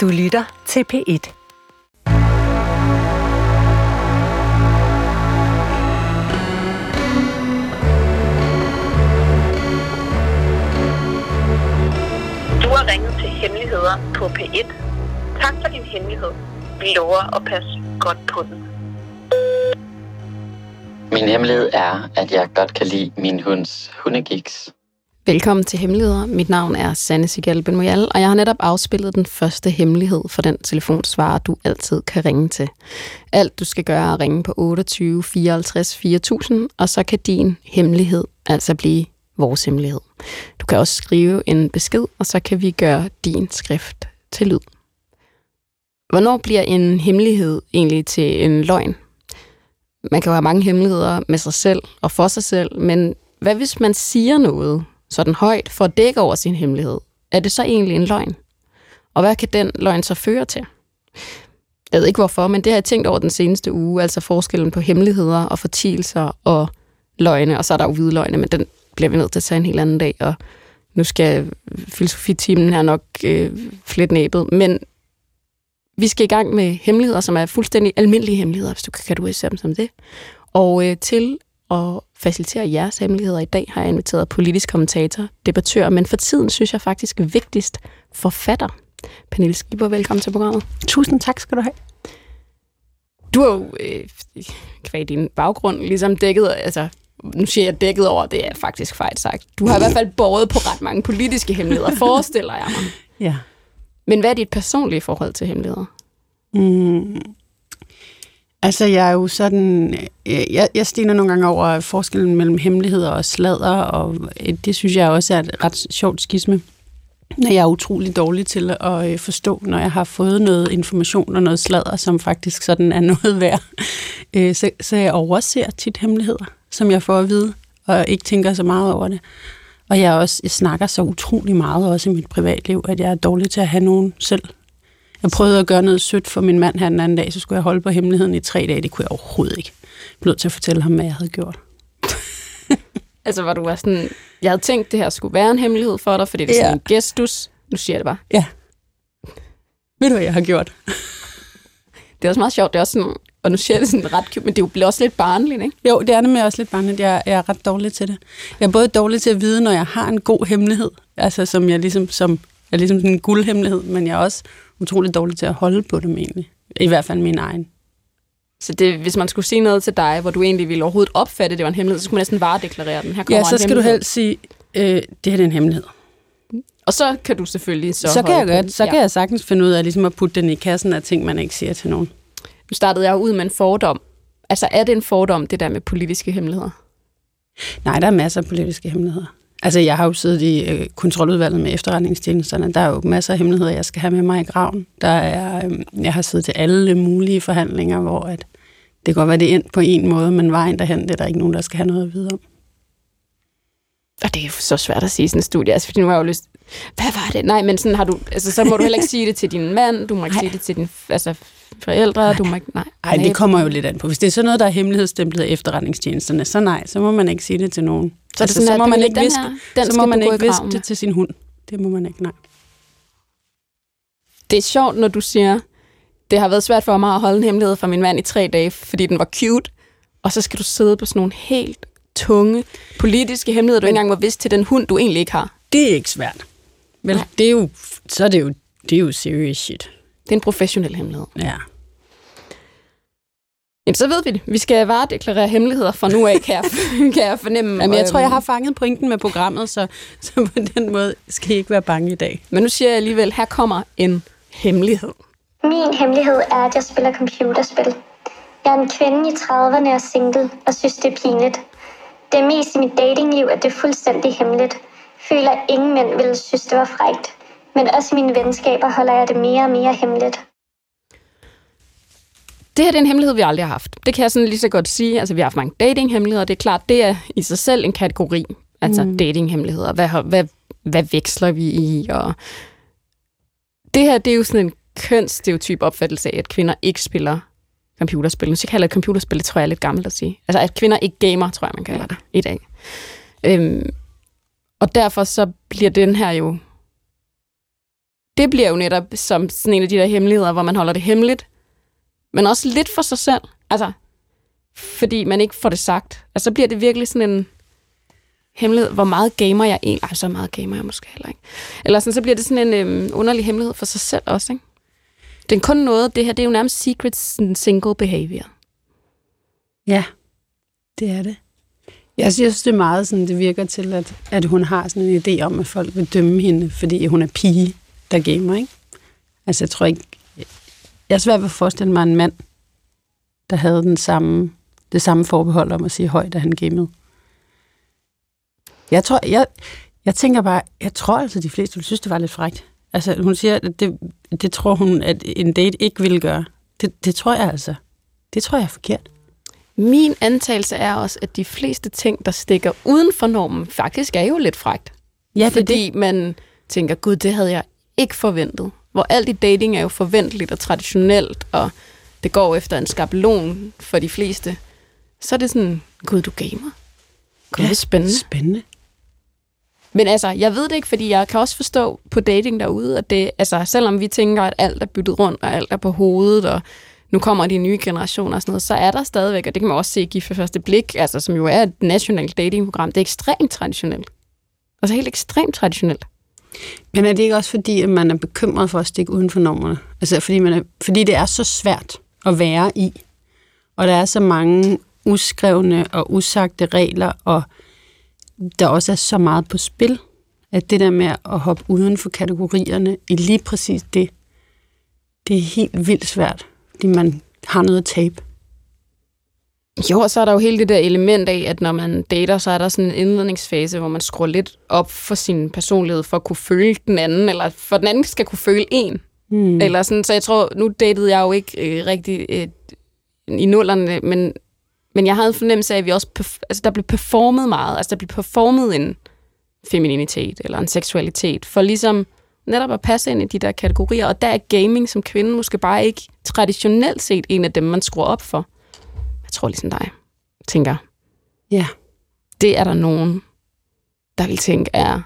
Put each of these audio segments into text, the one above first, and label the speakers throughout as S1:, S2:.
S1: Du lytter til P1.
S2: Du har ringet til Hemmeligheder på P1. Tak for din hemmelighed. Vi lover at passe godt på den.
S3: Min hemmelighed er, at jeg godt kan lide min hunds hundegiks.
S4: Velkommen til Hemmeligheder. Mit navn er Sanne Sigal Benmoyal, og jeg har netop afspillet den første hemmelighed for den telefonsvarer, du altid kan ringe til. Alt du skal gøre er at ringe på 28 54 4000, og så kan din hemmelighed altså blive vores hemmelighed. Du kan også skrive en besked, og så kan vi gøre din skrift til lyd. Hvornår bliver en hemmelighed egentlig til en løgn? Man kan jo have mange hemmeligheder med sig selv og for sig selv, men hvad hvis man siger noget sådan højt for at dække over sin hemmelighed? Er det så egentlig en løgn? Og hvad kan den løgn så føre til? Jeg ved ikke hvorfor, men det har jeg tænkt over den seneste uge, altså forskellen på hemmeligheder og fortielser og løgne, og så er der jo hvide løgne, men den bliver vi nødt til at tage en helt anden dag, og nu skal filosofitimen her nok øh, flette næbet, men vi skal i gang med hemmeligheder, som er fuldstændig almindelige hemmeligheder, hvis du kan kategorisere dem som det. Og øh, til at facilitere jeres hemmeligheder i dag, har jeg inviteret politisk kommentator, debattør, men for tiden synes jeg faktisk vigtigst forfatter. Pernille Skipper, velkommen til programmet.
S5: Tusind tak skal du have.
S4: Du har jo øh, kvæg din baggrund ligesom dækket, altså nu siger jeg dækket over, det er faktisk fejl sagt. Du har i hvert fald båret på ret mange politiske hemmeligheder, forestiller jeg mig.
S5: Ja.
S4: Men hvad er dit personlige forhold til hemmeligheder?
S5: Mm. Altså, jeg er jo sådan... Øh, jeg, jeg stener nogle gange over forskellen mellem hemmeligheder og sladder, og øh, det synes jeg også er et ret sjovt skisme. Når jeg er utrolig dårlig til at øh, forstå, når jeg har fået noget information og noget sladder, som faktisk sådan er noget værd. Så, så jeg overser tit hemmeligheder, som jeg får at vide, og ikke tænker så meget over det. Og jeg, også, jeg snakker så utrolig meget også i mit privatliv, at jeg er dårlig til at have nogen selv. Jeg prøvede at gøre noget sødt for min mand her den anden dag, så skulle jeg holde på hemmeligheden i tre dage. Det kunne jeg overhovedet ikke. Jeg blev nødt til at fortælle ham, hvad jeg havde gjort.
S4: Altså, hvor du var sådan, jeg havde tænkt, det her skulle være en hemmelighed for dig, fordi det er sådan
S5: Ja.
S4: en gestus. Nu siger jeg det bare.
S5: Ja. Ved du, hvad jeg har gjort?
S4: Det er også meget sjovt, det er også sådan, og nu siger jeg det sådan ret cute, men det er jo også lidt barnligt, ikke?
S5: Jo, det er nemlig også lidt barnligt. Jeg, jeg er ret dårlig til det. Jeg er både dårlig til at vide, når jeg har en god hemmelighed, altså som jeg ligesom, som, er ligesom sådan en guldhemmelighed, men jeg er også utrolig dårlig til at holde på dem egentlig. I hvert fald min egen.
S4: Så det, hvis man skulle sige noget til dig, hvor du egentlig ville overhovedet opfatte, at det var en hemmelighed, så skulle man næsten varedeklarere den. Her kommer
S5: Ja, så skal du helst sige, øh, det her er en hemmelighed.
S4: Og så kan du selvfølgelig så
S5: Så, kan jeg godt, så kan jeg sagtens finde ud af ligesom at putte den i kassen af ting, man ikke siger til nogen.
S4: Nu startede jeg ud med en fordom. Altså, er det en fordom, det der med politiske hemmeligheder?
S5: Nej, der er masser af politiske hemmeligheder. Altså, jeg har jo siddet i øh, kontroludvalget med efterretningstjenesterne. Der er jo masser af hemmeligheder, jeg skal have med mig i graven. Der er, øh, jeg har siddet til alle mulige forhandlinger, hvor at det kan godt være, det er endt på en måde, men vejen derhen, det er der ikke nogen, der skal have noget at vide om.
S4: Og det er så svært at sige i sådan en studie, altså, fordi nu har jeg jo lyst... Hvad var det? Nej, men sådan har du... Altså, så må du heller ikke sige det til din mand, du må ikke
S5: Nej.
S4: sige det til dine altså, forældre, du må ikke... Nej,
S5: Nej, det kommer jo lidt an på. Hvis det er sådan noget, der er hemmelighedsstemplet af efterretningstjenesterne, så nej, så må man ikke sige det til nogen.
S4: Så, altså, det sådan,
S5: så må man ikke viske,
S4: her, den
S5: så må man ikke viske det til sin hund. Det må man ikke, nej.
S4: Det er sjovt, når du siger, det har været svært for mig at holde en hemmelighed fra min mand i tre dage, fordi den var cute, og så skal du sidde på sådan nogle helt tunge politiske hemmeligheder, du ikke engang var vidst til den hund, du egentlig ikke har.
S5: Det er ikke svært. Vel,
S4: Nej.
S5: det er jo, så er det jo, det er jo serious shit.
S4: Det er en professionel hemmelighed.
S5: Ja.
S4: Jamen, så ved vi det. Vi skal varedeklarere hemmeligheder fra nu af, kan jeg, kan jeg fornemme.
S5: Jamen, jeg tror, jeg
S4: Øhm,
S5: har fanget pointen med programmet, så, så på den måde skal I ikke være bange i dag.
S4: Men nu siger jeg alligevel, her kommer en hemmelighed.
S6: Min hemmelighed er, at jeg spiller computerspil. Jeg er en kvinde i 30'erne og single, og synes, det er pinligt. Det er mest i mit datingliv, at det er fuldstændig hemmeligt. Føler, at ingen mænd ville synes, det var frægt. Men også mine venskaber holder jeg det mere og mere hemmeligt.
S4: Det her det er en hemmelighed, vi aldrig har haft. Det kan jeg sådan lige så godt sige. Altså, vi har haft mange datinghemmeligheder. Det er klart, det er i sig selv en kategori. Altså, mm. datinghemmeligheder. Hvad, hvad, hvad veksler vi i? Og det her, det er jo sådan en kønsstereotyp opfattelse af, at kvinder ikke spiller computerspil. Nu skal jeg kalde det computerspil, det tror jeg er lidt gammelt at sige. Altså, at kvinder ikke gamer, tror jeg, man kalder det i dag. Øhm, og derfor så bliver den her jo det bliver jo netop som sådan en af de der hemmeligheder, hvor man holder det hemmeligt, men også lidt for sig selv. Altså, fordi man ikke får det sagt. Altså, så bliver det virkelig sådan en hemmelighed. Hvor meget gamer jeg egentlig... Ej, så meget gamer jeg måske heller ikke. Eller sådan, så bliver det sådan en øhm, underlig hemmelighed for sig selv også, ikke? Det er kun noget, det her, det er jo nærmest secret single behavior.
S5: Ja, det er det. Jeg synes, det er meget sådan, det virker til, at, at hun har sådan en idé om, at folk vil dømme hende, fordi hun er pige, der gamer, ikke? Altså, jeg tror ikke... Jeg er svært ved at forestille mig en mand, der havde den samme, det samme forbehold om at sige højt, da han gamede. Jeg tror, jeg, jeg tænker bare, jeg tror altså, de fleste ville synes, det var lidt frækt. Altså, hun siger, at det, det tror hun, at en date ikke ville gøre. Det, det tror jeg altså. Det tror jeg er forkert.
S4: Min antagelse er også, at de fleste ting, der stikker uden for normen, faktisk er jo lidt frægt.
S5: Ja, det
S4: fordi
S5: det.
S4: man tænker, gud, det havde jeg ikke forventet. Hvor alt i dating er jo forventeligt og traditionelt, og det går efter en skabelon for de fleste. Så er det sådan, gud, du gamer. Gud, ja, det er spændende.
S5: Spændende.
S4: Men altså, jeg ved det ikke, fordi jeg kan også forstå på dating derude, at det, altså, selvom vi tænker, at alt er byttet rundt, og alt er på hovedet, og nu kommer de nye generationer og sådan noget, så er der stadigvæk, og det kan man også se i for første blik, altså, som jo er et nationalt datingprogram, det er ekstremt traditionelt. Altså helt ekstremt traditionelt.
S5: Men er det ikke også fordi, at man er bekymret for at stikke uden for normerne? Altså fordi, man er, fordi det er så svært at være i, og der er så mange uskrevne og usagte regler, og der også er så meget på spil, at det der med at hoppe uden for kategorierne i lige præcis det, det er helt vildt svært, fordi man har noget at tabe.
S4: Jo, og så er der jo hele det der element af, at når man dater, så er der sådan en indledningsfase, hvor man skruer lidt op for sin personlighed, for at kunne føle den anden, eller for den anden skal kunne føle en. Mm. Eller sådan, så jeg tror, nu datede jeg jo ikke øh, rigtig øh, i nullerne, men, men jeg havde en fornemmelse af, at vi også, altså, der blev performet meget, altså der blev performet en femininitet, eller en seksualitet, for ligesom netop at passe ind i de der kategorier, og der er gaming som kvinde måske bare ikke traditionelt set en af dem, man skruer op for jeg tror ligesom dig, tænker,
S5: ja.
S4: det er der nogen, der vil tænke er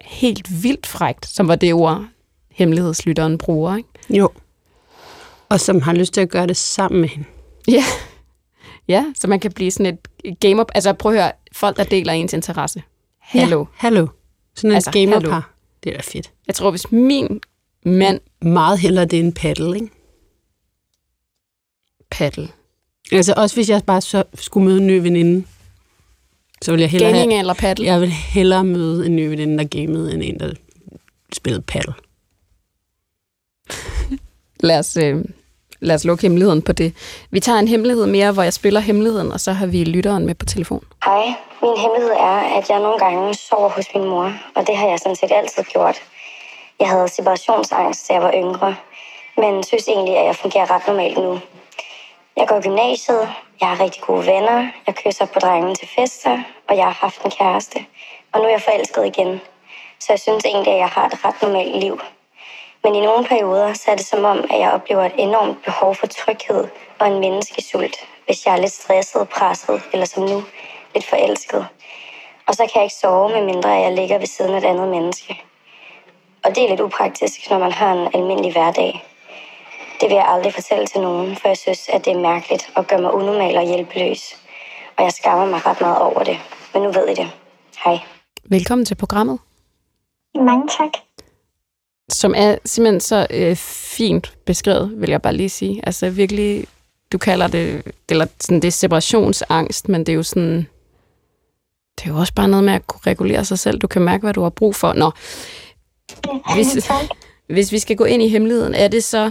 S4: helt vildt frægt, som var det ord, hemmelighedslytteren bruger, ikke?
S5: Jo. Og som har lyst til at gøre det sammen med hende.
S4: Ja. Ja, så man kan blive sådan et gamer... Altså prøv at høre, folk, der deler ens interesse. Hallo. Ja,
S5: hallo. Sådan et altså, gamerpar. Hallo. Det er da fedt.
S4: Jeg tror, hvis min mand...
S5: Meget hellere det er en paddle, ikke?
S4: Paddle.
S5: Altså også hvis jeg bare så skulle møde en ny veninde, så ville jeg hellere
S4: Gaming have, eller paddle?
S5: Jeg vil hellere møde en ny veninde, der gamede, end en, der spillede paddle.
S4: lad, os, øh, lad os lukke hemmeligheden på det. Vi tager en hemmelighed mere, hvor jeg spiller hemmeligheden, og så har vi lytteren med på telefon.
S1: Hej, min hemmelighed er, at jeg nogle gange sover hos min mor, og det har jeg sådan set altid gjort. Jeg havde separationsangst, da jeg var yngre, men synes egentlig, at jeg fungerer ret normalt nu. Jeg går i gymnasiet, jeg har rigtig gode venner, jeg kysser på drengene til fester, og jeg har haft en kæreste. Og nu er jeg forelsket igen. Så jeg synes egentlig, at jeg har et ret normalt liv. Men i nogle perioder, så er det som om, at jeg oplever et enormt behov for tryghed og en menneskesult, hvis jeg er lidt stresset, presset, eller som nu, lidt forelsket. Og så kan jeg ikke sove, medmindre jeg ligger ved siden af et andet menneske. Og det er lidt upraktisk, når man har en almindelig hverdag. Det vil jeg aldrig fortælle til nogen, for jeg synes, at det er mærkeligt at gøre mig unormal og hjælpeløs. Og jeg skammer mig ret meget over det. Men nu ved I det. Hej.
S4: Velkommen til programmet.
S6: Mange tak.
S4: Som er simpelthen så øh, fint beskrevet, vil jeg bare lige sige. Altså virkelig, du kalder det, eller sådan, det er separationsangst, men det er jo sådan, det er jo også bare noget med at kunne regulere sig selv. Du kan mærke, hvad du har brug for. Nå, hvis, hvis vi skal gå ind i hemmeligheden, er det så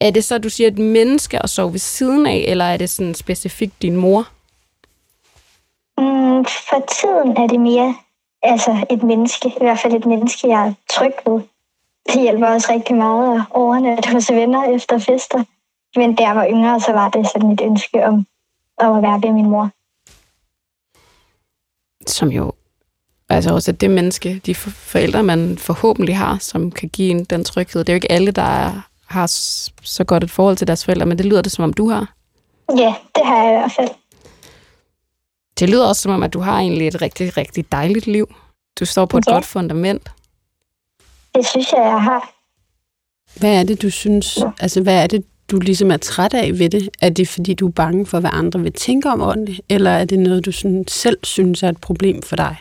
S4: er det så, du siger, et menneske at sove ved siden af, eller er det sådan specifikt din mor?
S6: Mm, for tiden er det mere altså et menneske, i hvert fald et menneske, jeg er tryg ved. Det hjælper også rigtig meget at overnatte hos venner efter fester. Men jeg var yngre, så var det sådan et ønske om, om at være ved min mor.
S4: Som jo altså også det menneske, de forældre, man forhåbentlig har, som kan give en den tryghed. Det er jo ikke alle, der er, har så godt et forhold til deres forældre, men det lyder det, som om du har.
S6: Ja, det har jeg i hvert fald.
S4: Det lyder også som om, at du har egentlig et rigtig, rigtig dejligt liv. Du står på et ja. godt fundament.
S6: Det synes jeg, jeg har.
S5: Hvad er det, du synes, altså hvad er det, du ligesom er træt af ved det? Er det, fordi du er bange for, hvad andre vil tænke om det, eller er det noget, du sådan selv synes er et problem for dig?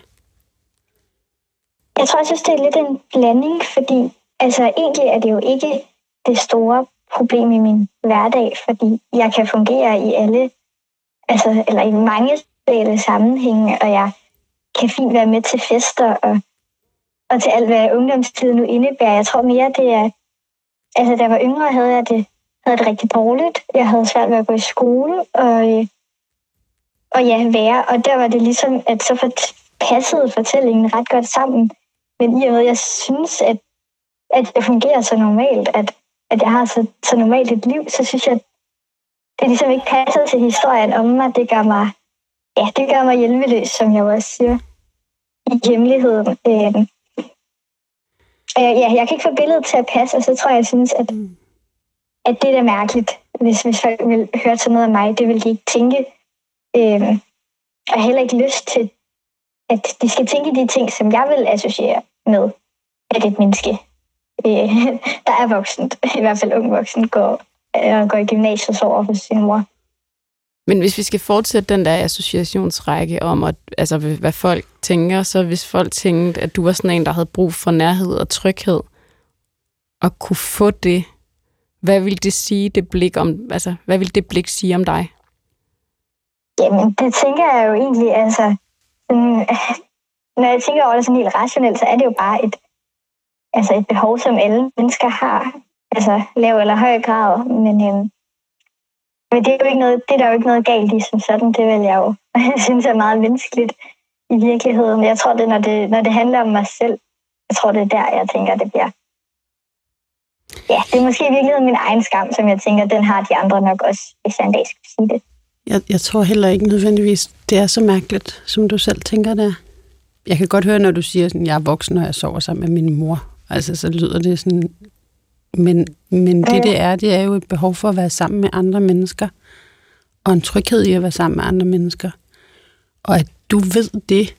S6: Jeg tror, jeg synes, det er lidt en blanding, fordi altså, egentlig er det jo ikke det store problem i min hverdag, fordi jeg kan fungere i alle, altså, eller i mange sociale sammenhænge, og jeg kan fint være med til fester og, og til alt, hvad ungdomstiden nu indebærer. Jeg tror mere, det er, altså da jeg var yngre, havde jeg det, havde det rigtig dårligt. Jeg havde svært ved at gå i skole, og, og ja, være. Og der var det ligesom, at så passede fortællingen ret godt sammen. Men i og med, at jeg synes, at, at det fungerer så normalt, at, at jeg har så, så normalt et liv, så synes jeg, at det ligesom ikke passer til historien om mig. Det gør mig, ja, det gør mig hjælpeløs, som jeg også siger, i hemmeligheden. Øh, ja, jeg kan ikke få billedet til at passe, og så tror jeg, jeg synes, at, at det er mærkeligt, hvis, hvis folk vil høre sådan noget af mig. Det vil de ikke tænke. Øh, og heller ikke lyst til, at de skal tænke de ting, som jeg vil associere med, at et menneske, øh, der er voksent, i hvert fald ung voksen, går, øh, går i gymnasiet og sover hos sin mor.
S4: Men hvis vi skal fortsætte den der associationsrække om, at, altså, hvad folk tænker, så hvis folk tænkte, at du var sådan en, der havde brug for nærhed og tryghed, og kunne få det, hvad vil det sige, det blik om, altså, hvad vil det blik sige om dig?
S6: Jamen, det tænker jeg jo egentlig, altså, sådan, når jeg tænker over det sådan helt rationelt, så er det jo bare et, altså et behov, som alle mennesker har. Altså lav eller høj grad. Men, øhm, men det er jo ikke noget, det er der jo ikke noget galt i som sådan. Det vil jeg jo jeg synes er meget menneskeligt i virkeligheden. Jeg tror, det når, det når det handler om mig selv, jeg tror, det er der, jeg tænker, det bliver. Ja, det er måske i virkeligheden min egen skam, som jeg tænker, den har de andre nok også, hvis jeg en dag skal sige det.
S5: Jeg, jeg tror heller ikke nødvendigvis, det er så mærkeligt, som du selv tænker det Jeg kan godt høre, når du siger, at jeg er voksen, og jeg sover sammen med min mor. Altså, så lyder det sådan... Men, men det, det er, det er jo et behov for at være sammen med andre mennesker. Og en tryghed i at være sammen med andre mennesker. Og at du ved det,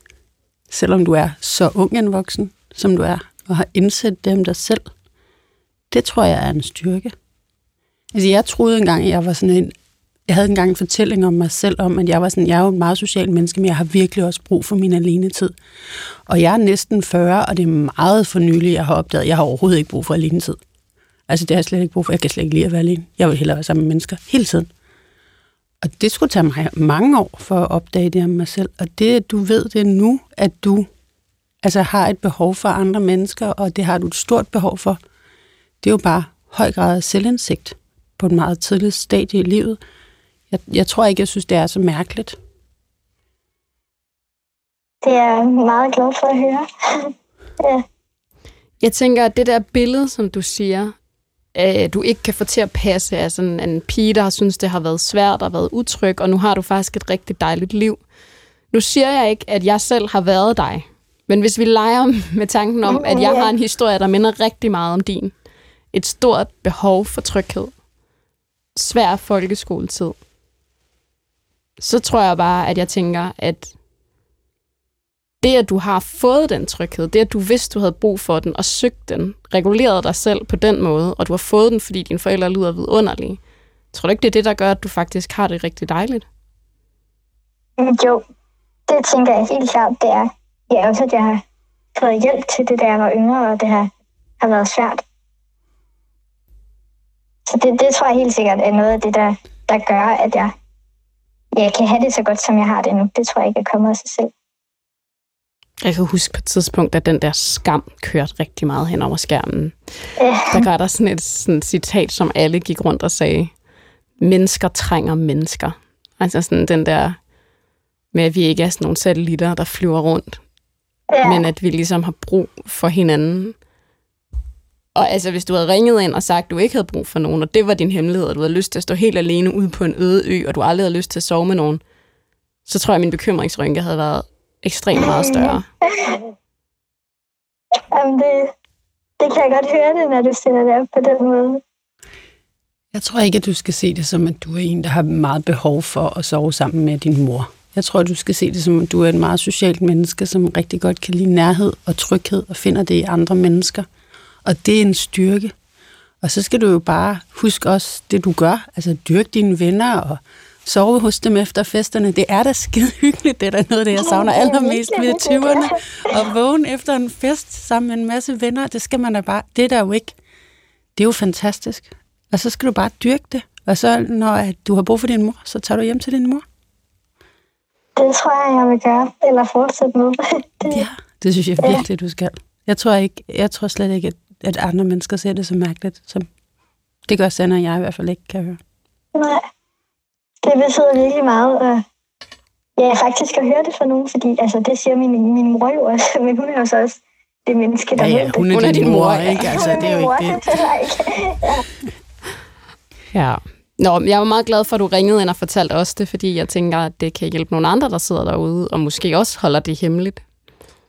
S5: selvom du er så ung en voksen, som du er, og har indsat det om dig selv, det tror jeg er en styrke. Altså, jeg troede engang, at jeg var sådan en jeg havde engang en fortælling om mig selv, om at jeg var sådan, jeg er jo en meget social menneske, men jeg har virkelig også brug for min alenetid. Og jeg er næsten 40, og det er meget for nylig, jeg har opdaget, at jeg har overhovedet ikke brug for alenetid. Altså det har jeg slet ikke brug for. Jeg kan slet ikke lide at være alene. Jeg vil hellere være sammen med mennesker hele tiden. Og det skulle tage mig mange år for at opdage det om mig selv. Og det, du ved det nu, at du altså, har et behov for andre mennesker, og det har du et stort behov for, det er jo bare høj grad af selvindsigt på et meget tidligt stadie i livet, jeg, jeg tror ikke, jeg synes, det er så mærkeligt.
S6: Det er jeg meget glad for at høre. ja.
S4: Jeg tænker, at det der billede, som du siger, øh, du ikke kan få til at passe, er sådan en pige, der har synes, det har været svært og været utryg, og nu har du faktisk et rigtig dejligt liv. Nu siger jeg ikke, at jeg selv har været dig, men hvis vi leger med tanken om, at jeg har en historie, der minder rigtig meget om din. Et stort behov for tryghed. Svær folkeskoletid så tror jeg bare, at jeg tænker, at det, at du har fået den tryghed, det, at du vidste, du havde brug for den, og søgt den, reguleret dig selv på den måde, og du har fået den, fordi dine forældre lyder vidunderlige, tror du ikke, det er det, der gør, at du faktisk har det rigtig dejligt?
S6: Jo, det tænker jeg helt klart, det er. Ja, også at jeg har fået hjælp til det, da jeg var yngre, og det har, har været svært. Så det, det tror jeg helt sikkert er noget af det, der, der gør, at jeg jeg kan have det så godt, som jeg har det nu. Det tror jeg ikke er kommet af sig selv.
S4: Jeg kan huske på et tidspunkt, at den der skam kørte rigtig meget hen over skærmen. Ja. Der var der sådan et sådan citat, som alle gik rundt og sagde, mennesker trænger mennesker. Altså sådan den der med, at vi ikke er sådan nogle satellitter, der flyver rundt, ja. men at vi ligesom har brug for hinanden. Og altså, hvis du havde ringet ind og sagt, at du ikke havde brug for nogen, og det var din hemmelighed, og du havde lyst til at stå helt alene ude på en øde ø, og du aldrig havde lyst til at sove med nogen, så tror jeg, at min bekymringsrynke havde været ekstremt meget større.
S6: Jamen, det, det kan jeg godt høre det, når du stiller det op på den måde.
S5: Jeg tror ikke, at du skal se det som, at du er en, der har meget behov for at sove sammen med din mor. Jeg tror, du skal se det som, at du er et meget socialt menneske, som rigtig godt kan lide nærhed og tryghed og finder det i andre mennesker. Og det er en styrke. Og så skal du jo bare huske også det, du gør. Altså dyrke dine venner og sove hos dem efter festerne. Det er da skide hyggeligt. Det er da noget det, jeg savner
S6: er
S5: allermest ved
S6: virkelig hyggeligt,
S5: 20'erne. Og vågne efter en fest sammen med en masse venner, det skal man da bare... Det er der jo ikke. Det er jo fantastisk. Og så skal du bare dyrke det. Og så, når du har brug for din mor, så tager du hjem til din mor.
S6: Det tror jeg, jeg vil gøre. Eller fortsætte med. det,
S5: Ja, det synes jeg virkelig, du skal. Jeg tror, ikke, jeg tror slet ikke, at, at andre mennesker ser det så mærkeligt. Som det gør Sanna og jeg i hvert fald ikke, kan høre.
S6: Nej. Det betyder virkelig meget. Og ja, faktisk at høre det fra nogen, fordi altså, det siger min, min mor jo også, men hun er jo så også det menneske, der
S5: Ja, ja,
S6: det.
S5: hun er,
S4: Hun er
S5: din mor,
S4: mor, ja.
S5: ikke? Altså,
S6: Hun er
S5: det er jo
S6: mor,
S5: ikke det.
S6: ikke.
S4: Ja. Nå, jeg var meget glad for, at du ringede ind og fortalte os det, fordi jeg tænker, at det kan hjælpe nogle andre, der sidder derude, og måske også holder det hemmeligt.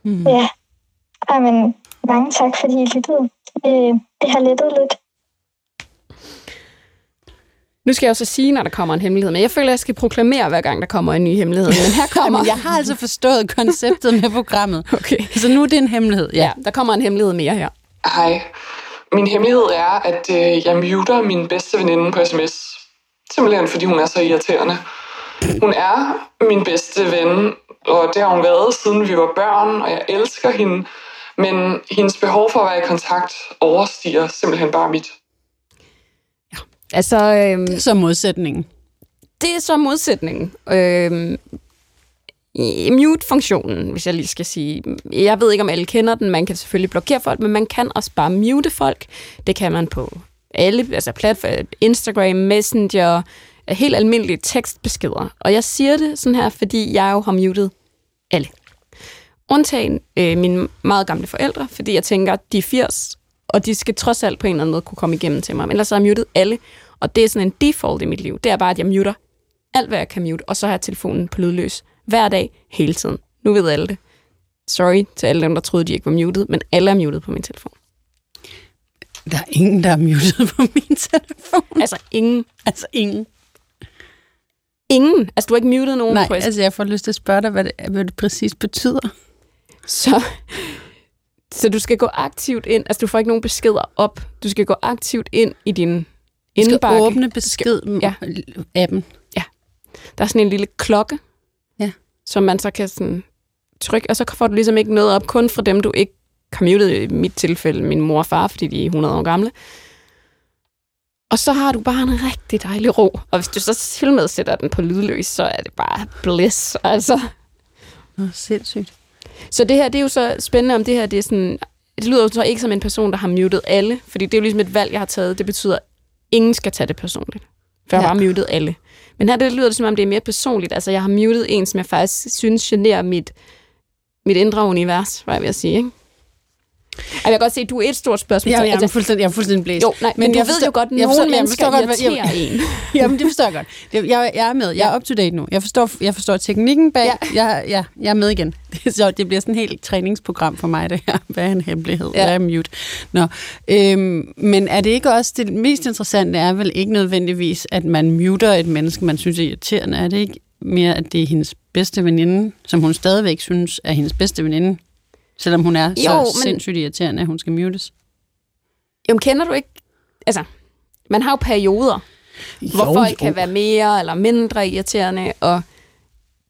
S6: Ja. Ej, men mange tak, fordi I lyttede. Det, det har lettet lidt.
S4: Nu skal jeg også sige, når der kommer en hemmelighed, men jeg føler, at jeg skal proklamere, hver gang der kommer en ny hemmelighed. Men her kommer...
S5: Jamen, jeg har altså forstået konceptet med programmet.
S4: Okay.
S5: Så nu er det en hemmelighed. Ja.
S4: Ja, der kommer en hemmelighed mere her.
S7: Hej. Min hemmelighed er, at øh, jeg muter min bedste veninde på sms. Simpelthen fordi hun er så irriterende. Hun er min bedste ven, og det har hun været siden vi var børn, og jeg elsker hende. Men hendes behov for at være i kontakt overstiger simpelthen bare mit.
S4: Altså, øhm,
S5: Så modsætningen.
S4: det er så modsætningen. Øhm, mute-funktionen, hvis jeg lige skal sige. Jeg ved ikke, om alle kender den. Man kan selvfølgelig blokere folk, men man kan også bare mute folk. Det kan man på alle, altså platform, Instagram, Messenger, helt almindelige tekstbeskeder. Og jeg siger det sådan her, fordi jeg jo har muted alle. Undtagen øh, mine meget gamle forældre, fordi jeg tænker, de er 80, og de skal trods alt på en eller anden måde kunne komme igennem til mig. Men ellers har jeg muted alle, og det er sådan en default i mit liv. Det er bare, at jeg muter alt, hvad jeg kan mute, og så har jeg telefonen på lydløs hver dag, hele tiden. Nu ved alle det. Sorry til alle dem, der troede, de ikke var muted, men alle er muted på min telefon.
S5: Der er ingen, der er muted på min telefon.
S4: Altså ingen.
S5: Altså ingen.
S4: Ingen. Altså du har ikke muted nogen
S5: Nej,
S4: på
S5: altså jeg får lyst til at spørge dig, hvad det, hvad det præcis betyder.
S4: Så, så du skal gå aktivt ind. Altså, du får ikke nogen beskeder op. Du skal gå aktivt ind i din
S5: Du skal
S4: indbakke.
S5: åbne besked
S4: ja.
S5: appen.
S4: Der er sådan en lille klokke,
S5: Ja.
S4: som man så kan sådan trykke, og så får du ligesom ikke noget op, kun fra dem, du ikke har muted, i mit tilfælde min mor og far, fordi de er 100 år gamle. Og så har du bare en rigtig dejlig ro. Og hvis du så til med sætter den på lydløs, så er det bare bliss. Altså.
S5: Nå, sindssygt.
S4: Så det her, det er jo så spændende, om det her, det er sådan... Det lyder jo så ikke som en person, der har muted alle, fordi det er jo ligesom et valg, jeg har taget. Det betyder, at ingen skal tage det personligt. For jeg har
S5: Ja.
S4: bare muted alle. Men her det lyder det, som om det er mere personligt. Altså, jeg har muted en, som jeg faktisk synes generer mit, mit indre univers, var jeg ved at sige, ikke? Jeg kan godt se, at du er et stort spørgsmål.
S5: Jeg, jeg, er
S4: altså,
S5: fuldstændig, jeg er fuldstændig blæst.
S4: jo, nej, men, men
S5: jeg
S4: ved
S5: forstår-
S4: jo godt, at
S5: jeg
S4: nogle
S5: forstår- jeg
S4: mennesker
S5: forstår godt,
S4: irriterer en.
S5: Jamen, det forstår jeg godt. Jeg, jeg er med. Jeg er up to date nu. Jeg forstår, jeg forstår teknikken bag.
S4: Ja.
S5: Ja. Jeg, ja, jeg er med igen. Så det bliver sådan et helt træningsprogram for mig, det her. Hvad er en hemmelighed?
S4: Ja.
S5: Ja. Hvad er mute? Nå. Øhm, men er det ikke også, det mest interessante er vel ikke nødvendigvis, at man muter et menneske, man synes er irriterende. Er det ikke mere, at det er hendes bedste veninde, som hun stadigvæk synes er hendes bedste veninde, selvom hun er jo, så men... sindssygt irriterende, at hun skal mutes?
S4: Jo, men kender du ikke... Altså, man har jo perioder, hvor
S5: Jo,
S4: folk
S5: jo.
S4: kan være mere eller mindre irriterende, og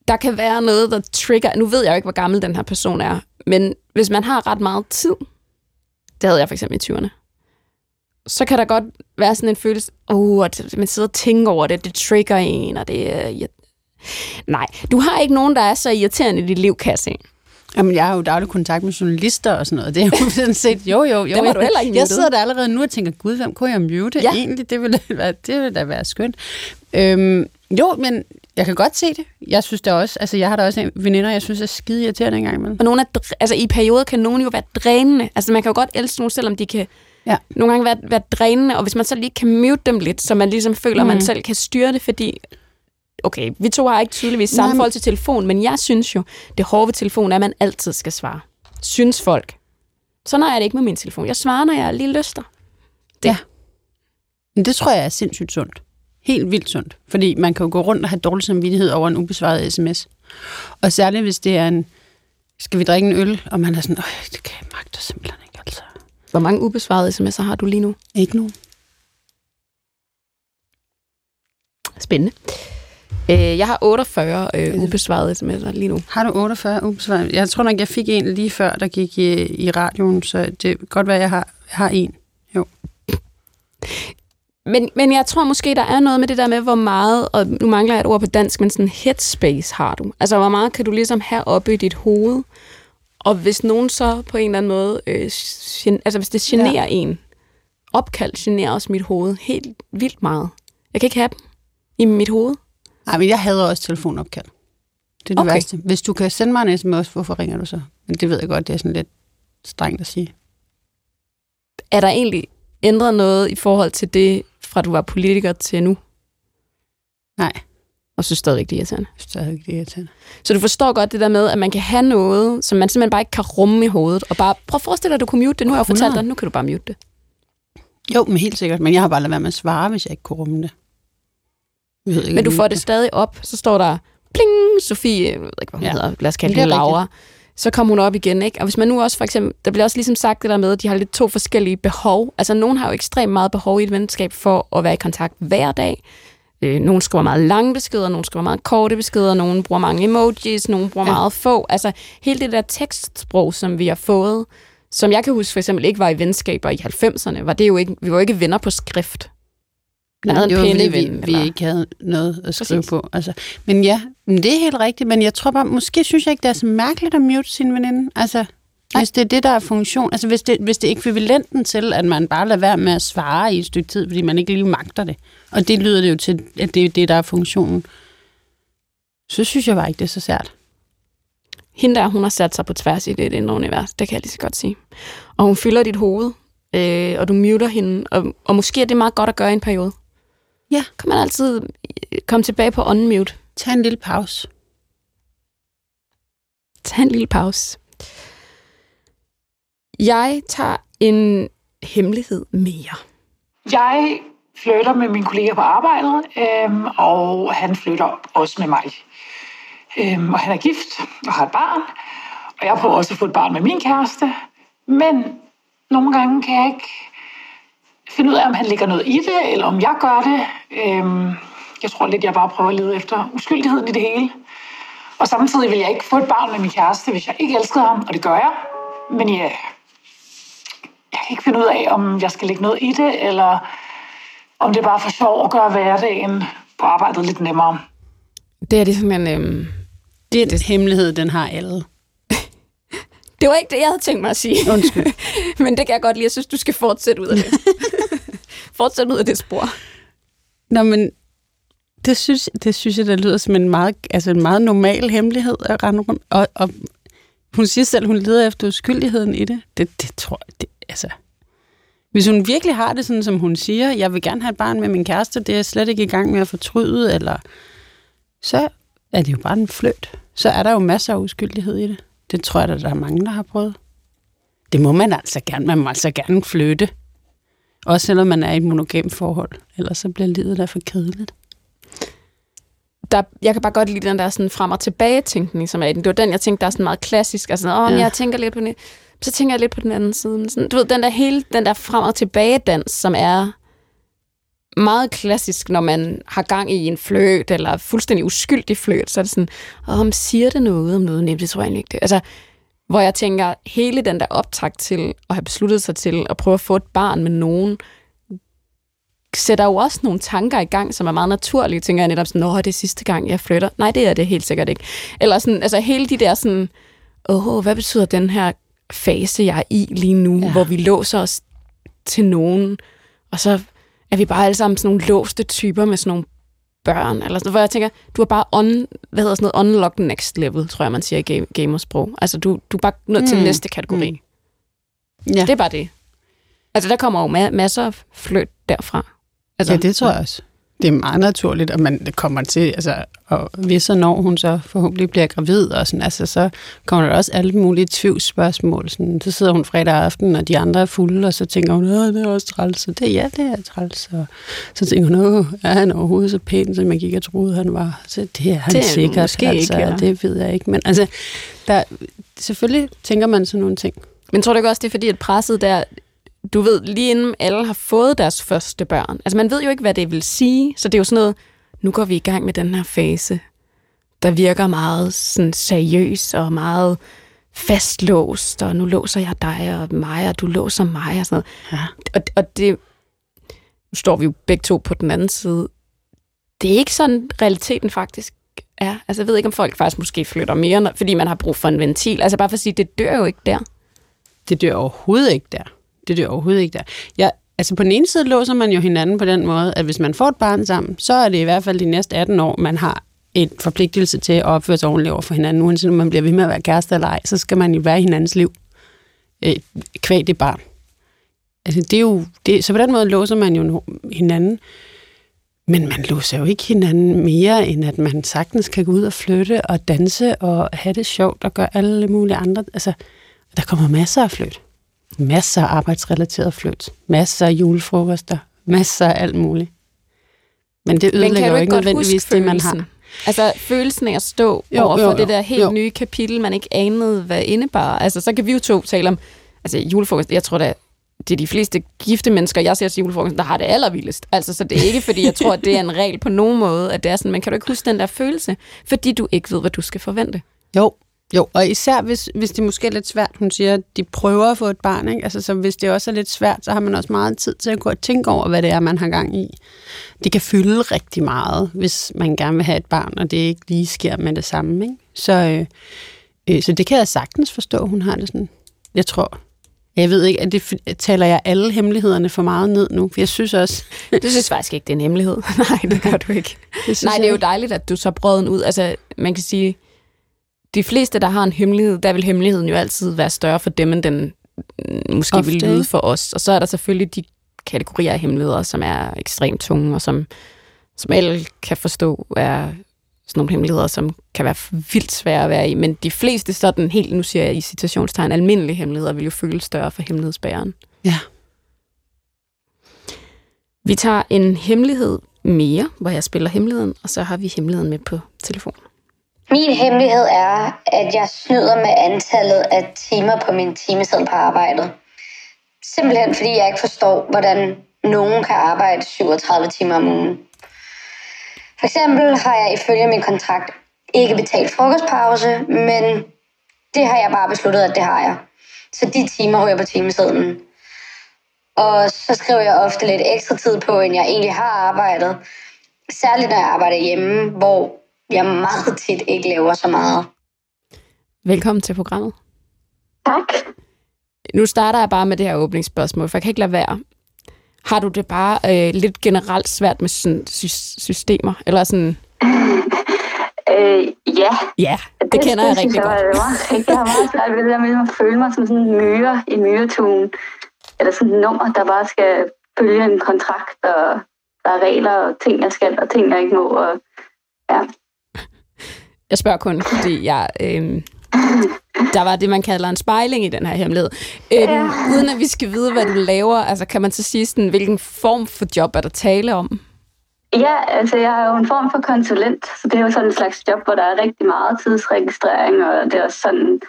S4: der kan være noget, der trigger... Nu ved jeg jo ikke, hvor gammel den her person er, men hvis man har ret meget tid, det havde jeg for eksempel i 20'erne, så kan der godt være sådan en følelse, oh, at man sidder og tænker over det, det trigger en, og det irri- Nej, du har ikke nogen, der er så irriterende i dit liv, kan jeg se.
S5: Jamen, jeg har jo daglig kontakt med journalister og sådan noget. Det er jo sådan set, jo, jo, jo.
S4: Dem har du heller ikke
S5: Jeg sidder der allerede nu og tænker, gud, hvem kunne jeg mute
S4: Ja.
S5: egentlig? Det ville, da være, det ville da være skønt. Øhm, jo, men jeg kan godt se det. Jeg synes da også, altså jeg har da også en veninder, jeg synes er skide irriterende engang imellem.
S4: Og nogle dr- altså i perioder kan nogen jo være drænende. Altså man kan jo godt elske nogen, selvom de kan
S5: Ja.
S4: nogle gange være, være drænende, og hvis man så lige kan mute dem lidt, så man ligesom føler, mm. at man selv kan styre det, fordi okay, vi to har ikke tydeligvis samme
S5: Nej, men...
S4: forhold til telefon, men jeg synes jo, det hårde ved telefon er, at man altid skal svare. Synes folk. Sådan er det ikke med min telefon. Jeg svarer, når jeg lige lyster. Det.
S5: Ja. Men det tror jeg er sindssygt sundt. Helt vildt sundt. Fordi man kan jo gå rundt og have dårlig samvittighed over en ubesvaret sms. Og særligt hvis det er en, skal vi drikke en øl? Og man er sådan, Øj, det kan jeg magte simpelthen ikke, altså.
S4: Hvor mange ubesvarede sms'er har du lige nu?
S5: Ikke nogen.
S4: Spændende. Øh, jeg har 48 øh, ubesvarede sms'er lige nu.
S5: Har du 48 ubesvaret? Jeg tror nok, jeg fik en lige før, der gik i, i radioen, så det kan godt være, at jeg har, har en. Jo.
S4: Men, men jeg tror måske, der er noget med det der med, hvor meget, og nu mangler jeg et ord på dansk, men sådan headspace har du. Altså, hvor meget kan du ligesom have oppe i dit hoved? Og hvis nogen så på en eller anden måde, øh, gen, altså hvis det generer ja. en, opkald generer også mit hoved helt vildt meget. Jeg kan ikke have dem i mit hoved.
S5: Nej, men jeg hader også telefonopkald. Det er det
S4: Okay.
S5: værste. Hvis du kan sende mig en sms, hvorfor ringer du så? Men det ved jeg godt, det er sådan lidt strengt at sige.
S4: Er der egentlig ændret noget i forhold til det, fra du var politiker til nu?
S5: Nej,
S4: Og synes stadigvæk, det er irriterende.
S5: jeg synes stadig, det er irriterende.
S4: Så du forstår godt det der med, at man kan have noget, som man simpelthen bare ikke kan rumme i hovedet, og bare prøv at forestille dig, at du kunne mute det. Nu har jeg fortalt
S5: 100.
S4: dig, nu kan du bare mute det.
S5: Jo, men helt sikkert. Men jeg har bare ladet være med at svare, hvis jeg ikke kunne rumme det. Jeg ved ikke,
S4: Men du får det stadig op, så står der, pling, Sofie, jeg ved ikke, hvad hun
S5: Ja.
S4: hedder, lad os kalde hende Laura. Så kom hun op igen, ikke? Og hvis man nu også for eksempel, der bliver også ligesom sagt det der med, at de har lidt to forskellige behov. Altså, nogen har jo ekstremt meget behov i et venskab for at være i kontakt hver dag. Øh, nogle skriver meget lange beskeder, nogle skriver meget korte beskeder, nogle bruger mange emojis, nogle bruger
S5: ja.
S4: meget få. Altså, hele det der tekstsprog, som vi har fået, som jeg kan huske for eksempel ikke var i venskaber i 90'erne, var det jo ikke, vi var jo ikke venner på skrift.
S5: Var, fordi
S4: penneven,
S5: vi, vi ikke havde noget at skrive
S4: Præcis.
S5: på. Altså, men ja, men det er helt rigtigt. Men jeg tror bare, måske synes jeg ikke, det er så mærkeligt at mute sin veninde. Altså, hvis det er det, der er funktion. Altså, hvis det, hvis det er ekvivalenten til, at man bare lader være med at svare i et stykke tid, fordi man ikke lige magter det. Og det lyder det jo til, at det er det, der er funktionen. Så synes jeg bare ikke, det er så sært.
S4: Hende der, hun har sat sig på tværs i det indre univers, det kan jeg lige så godt sige. Og hun fylder dit hoved, øh, og du muter hende, og, og måske er det meget godt at gøre i en periode.
S5: Ja.
S4: Kan man altid øh, komme tilbage på unmute.
S5: Tag en lille pause.
S4: Tag en lille pause. Jeg tager en hemmelighed mere.
S8: Jeg flytter med min kollega på arbejdet, øhm, og han flytter også med mig. Øhm, og han er gift og har et barn, og jeg prøver også at få et barn med min kæreste. Men nogle gange kan jeg ikke finde ud af, om han lægger noget i det, eller om jeg gør det. Øhm, jeg tror lidt, jeg bare prøver at lede efter uskyldigheden i det hele. Og samtidig vil jeg ikke få et barn med min kæreste, hvis jeg ikke elskede ham, og det gør jeg. Men ja, jeg kan ikke finde ud af, om jeg skal lægge noget i det, eller om det er bare for sjov at gøre hverdagen på arbejdet lidt nemmere.
S4: Det er det simpelthen... Øhm,
S5: Den det... hemmelighed, den har alle.
S4: det var ikke det, jeg havde tænkt mig at sige.
S5: Undskyld.
S4: Men det kan jeg godt lide. Jeg synes, du skal fortsætte ud af det. Fortsæt ud af det spor.
S5: Nå, men det synes, det synes jeg, der lyder som en meget, altså en meget normal hemmelighed at rende rundt. Og, og hun siger selv, hun leder efter uskyldigheden i det. Det, det tror jeg, det, altså... Hvis hun virkelig har det sådan, som hun siger, jeg vil gerne have et barn med min kæreste, det er jeg slet ikke i gang med at fortryde, eller så er det jo bare en fløt. Så er der jo masser af uskyldighed i det. Det tror jeg, der er mange, der har prøvet. Det må man altså gerne. Man må altså gerne flytte. Også selvom man er i et monogamt forhold. Ellers så bliver livet der for kedeligt.
S4: der, jeg kan bare godt lide den der sådan frem og tilbage tænkning, som er i den. Det var den, jeg tænkte, der er sådan meget klassisk. Altså, åh, ja.
S5: Ja.
S4: jeg tænker lidt på det. Så tænker jeg lidt på den anden side. Sådan, du ved, den der hele, den der frem og tilbage dans, som er meget klassisk, når man har gang i en fløt, eller fuldstændig uskyldig fløt, så er det sådan, åh, men siger det noget om noget? Nej, det tror jeg ikke. Det. Altså, hvor jeg tænker, hele den der optakt til at have besluttet sig til at prøve at få et barn med nogen, sætter jo også nogle tanker i gang, som er meget naturlige. Tænker jeg netop sådan, åh, det er sidste gang, jeg flytter. Nej, det er det helt sikkert ikke. Eller sådan, altså hele de der sådan, åh, hvad betyder den her fase, jeg er i lige nu, ja. Hvor vi låser os til nogen, og så er vi bare alle sammen sådan nogle låste typer med sådan nogle børn, eller sådan hvor jeg tænker, du er bare on, hvad hedder sådan noget, unlock next level, tror jeg, man siger i game, gamersprog. Altså, du, du er bare til
S5: Mm.
S4: næste kategori.
S5: Mm. Ja.
S4: Det er bare det. Altså, der kommer jo ma- masser af fløt derfra. Altså,
S5: Ja, det tror jeg også. Det er meget naturligt, at man kommer til, altså, og hvis og når hun så forhåbentlig bliver gravid, og sådan, altså, så kommer der også alle mulige tvivlsspørgsmål. Sådan, så sidder hun fredag aften, og de andre er fulde, og så tænker hun, at det er også træls. Og det, ja, det er træls. Og så tænker hun, åh, er han overhovedet så pæn, som gik og troede, han var? Så det er han
S4: Det er
S5: sikkert,
S4: måske
S5: altså,
S4: ikke, ja.
S5: det ved jeg ikke. Men altså, der, selvfølgelig tænker man sådan nogle ting.
S4: Men tror du ikke også, det er fordi, at presset der, du ved, lige inden alle har fået deres første børn, altså man ved jo ikke, hvad det vil sige, så det er jo sådan noget, nu går vi i gang med den her fase, der virker meget sådan seriøs og meget fastlåst, og nu låser jeg dig og mig, og du låser mig og sådan noget.
S5: Ja.
S4: Og, og det, nu står vi jo begge to på den anden side. Det er ikke sådan, realiteten faktisk er. Altså, jeg ved ikke, om folk faktisk måske flytter mere, fordi man har brug for en ventil. Altså, bare for at sige, det dør jo ikke der.
S5: Det dør overhovedet ikke der. Det dør overhovedet ikke der. Jeg, altså på den ene side låser man jo hinanden på den måde, at hvis man får et barn sammen, så er det i hvert fald de næste 18 år, man har en forpligtelse til at opføre sig ordentligt over for hinanden. Uanset om man bliver ved med at være kæreste eller ej, så skal man jo være i hinandens liv. Øh, kvæg det barn. Altså det er jo, det, så på den måde låser man jo hinanden. Men man låser jo ikke hinanden mere, end at man sagtens kan gå ud og flytte og danse og have det sjovt og gøre alle mulige andre. Altså, der kommer masser af flyt. Masser af arbejdsrelateret flyt. Masser af julefrokoster. Masser af alt muligt. Men det
S4: Men kan
S5: ødelægger
S4: du
S5: jo
S4: ikke
S5: nødvendigvis det, man har.
S4: Altså følelsen af at stå
S5: Jo,
S4: over
S5: jo,
S4: for
S5: jo,
S4: det der helt
S5: jo.
S4: nye kapitel, man ikke anede, hvad indebar. Altså, så kan vi jo to tale om, altså julefrokost, jeg tror da, det er de fleste gifte mennesker, jeg ser til julefrokost, der har det allervildest. Altså, så det er ikke, fordi jeg tror, at det er en regel på nogen måde, at det er sådan, men kan du ikke huske den der følelse? Fordi du ikke ved, hvad du skal forvente.
S5: Jo, jo, og især hvis, hvis det måske er lidt svært, hun siger, at de prøver at få et barn, ikke? Altså, så hvis det også er lidt svært, så har man også meget tid til at gå og tænke over, hvad det er, man har gang i. Det kan fylde rigtig meget, hvis man gerne vil have et barn, og det ikke lige sker med det samme. Ikke? Så, øh, øh, så det kan jeg sagtens forstå, hun har det sådan. Jeg tror, jeg ved ikke, at det taler jeg alle hemmelighederne for meget ned nu, for jeg synes også...
S4: Du synes faktisk ikke, det er en hemmelighed. Nej, det gør du ikke.
S5: Det
S4: Nej, det er jo dejligt, at du så brød den ud. Altså, man kan sige, de fleste, der har en hemmelighed, der vil hemmeligheden jo altid være større for dem, end den mm, måske
S5: Ofte,
S4: vil lyde for os. Og så er der selvfølgelig de kategorier af hemmeligheder, som er ekstremt tunge, og som, som alle kan forstå er sådan nogle hemmeligheder, som kan være vildt svære at være i. Men de fleste sådan helt, nu siger jeg i citationstegn, almindelige hemmeligheder, vil jo føles større for hemmelighedsbæreren.
S5: Ja.
S4: Vi tager en hemmelighed mere, hvor jeg spiller hemmeligheden, og så har vi hemmeligheden med på telefon.
S9: Min hemmelighed er, at jeg snyder med antallet af timer på min timeseddel på arbejdet. Simpelthen fordi jeg ikke forstår, hvordan nogen kan arbejde 37 timer om ugen. For eksempel har jeg ifølge min kontrakt ikke betalt frokostpause, men det har jeg bare besluttet, at det har jeg. Så de timer ryger på timesedlen. Og så skriver jeg ofte lidt ekstra tid på, end jeg egentlig har arbejdet. Særligt når jeg arbejder hjemme, hvor jeg meget tit ikke laver så meget.
S4: Velkommen til programmet.
S10: Tak.
S4: Nu starter jeg bare med det her åbningsspørgsmål, for jeg kan ikke lade være. Har du det bare øh, lidt generelt svært med sådan sy- systemer? Eller sådan,
S10: Øh, ja,
S4: ja, det, det kender jeg rigtig godt.
S10: Jeg, var meget, jeg har meget svært ved det der med at føle mig som sådan en myre i myretuen. Eller sådan et nummer, der bare skal følge en kontrakt, og der er regler og ting, jeg skal, og ting, jeg ikke må. Og, ja.
S4: Jeg spørger kun, fordi jeg... Øh, der var det, man kalder en spejling i den her hemmelighed. Øhm,
S10: Ja.
S4: Uden at vi skal vide, hvad du laver, altså kan man så sige, sådan, hvilken form for job er der tale om?
S10: ja, altså jeg er jo en form for konsulent, så det er jo sådan en slags job, hvor der er rigtig meget tidsregistrering, og det er også sådan,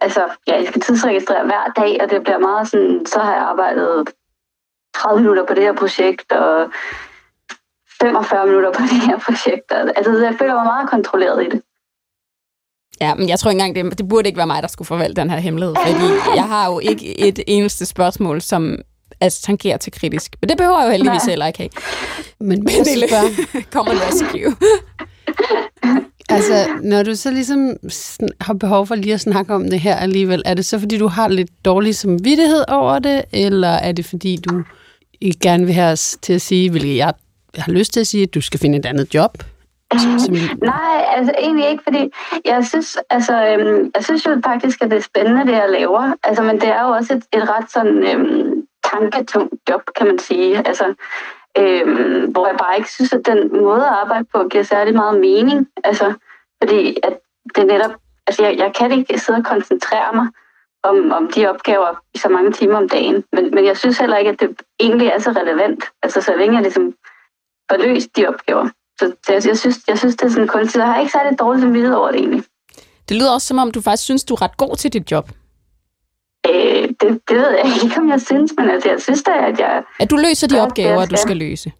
S10: altså ja, jeg skal tidsregistrere hver dag, og det bliver meget sådan, så har jeg arbejdet 30 minutter på det her projekt, og 45 minutter på det her projekt. og- Altså, jeg føler mig meget kontrolleret i det.
S4: Ja, men jeg tror ikke engang, det, det burde ikke være mig, der skulle forvalte den her hemmelighed, fordi jeg har jo ikke et eneste spørgsmål, som altså, tangerer til kritisk. Men det behøver jeg jo heldigvis
S10: Nej.
S4: heller ikke have.
S5: Men må jeg
S4: Pernille,
S5: spørge,
S4: Kom and rescue.
S5: Altså, når du så ligesom har behov for lige at snakke om det her alligevel, er det så fordi, du har lidt dårlig samvittighed over det, eller er det fordi, du ikke gerne vil have os til at sige, hvilket jeg har lyst til at sige, at du skal finde et andet job? Som, som,
S10: Nej, altså egentlig ikke, fordi jeg synes, altså, øhm, jeg synes jo faktisk, at det er spændende, det jeg laver. Altså, men det er jo også et, et ret sådan øhm, tanketungt job, kan man sige. Altså, øhm, hvor jeg bare ikke synes, at den måde at arbejde på giver særlig meget mening. Altså, fordi at det netop, altså jeg, jeg kan ikke sidde og koncentrere mig om, om de opgaver i så mange timer om dagen. Men, men jeg synes heller ikke, at det egentlig er så relevant. Altså, så længe jeg ligesom får løst de opgaver. Så, så jeg, jeg, synes, jeg synes, det er sådan kunstigt. Jeg har ikke særlig dårligt samvittighed over det egentlig.
S4: Det lyder også som om, du faktisk synes, du er ret god til dit job.
S10: Øh, det, det ved jeg ikke, om jeg synes, men altså, jeg synes da, at jeg...
S4: At du løser de opgaver,
S10: det
S4: du skal løse.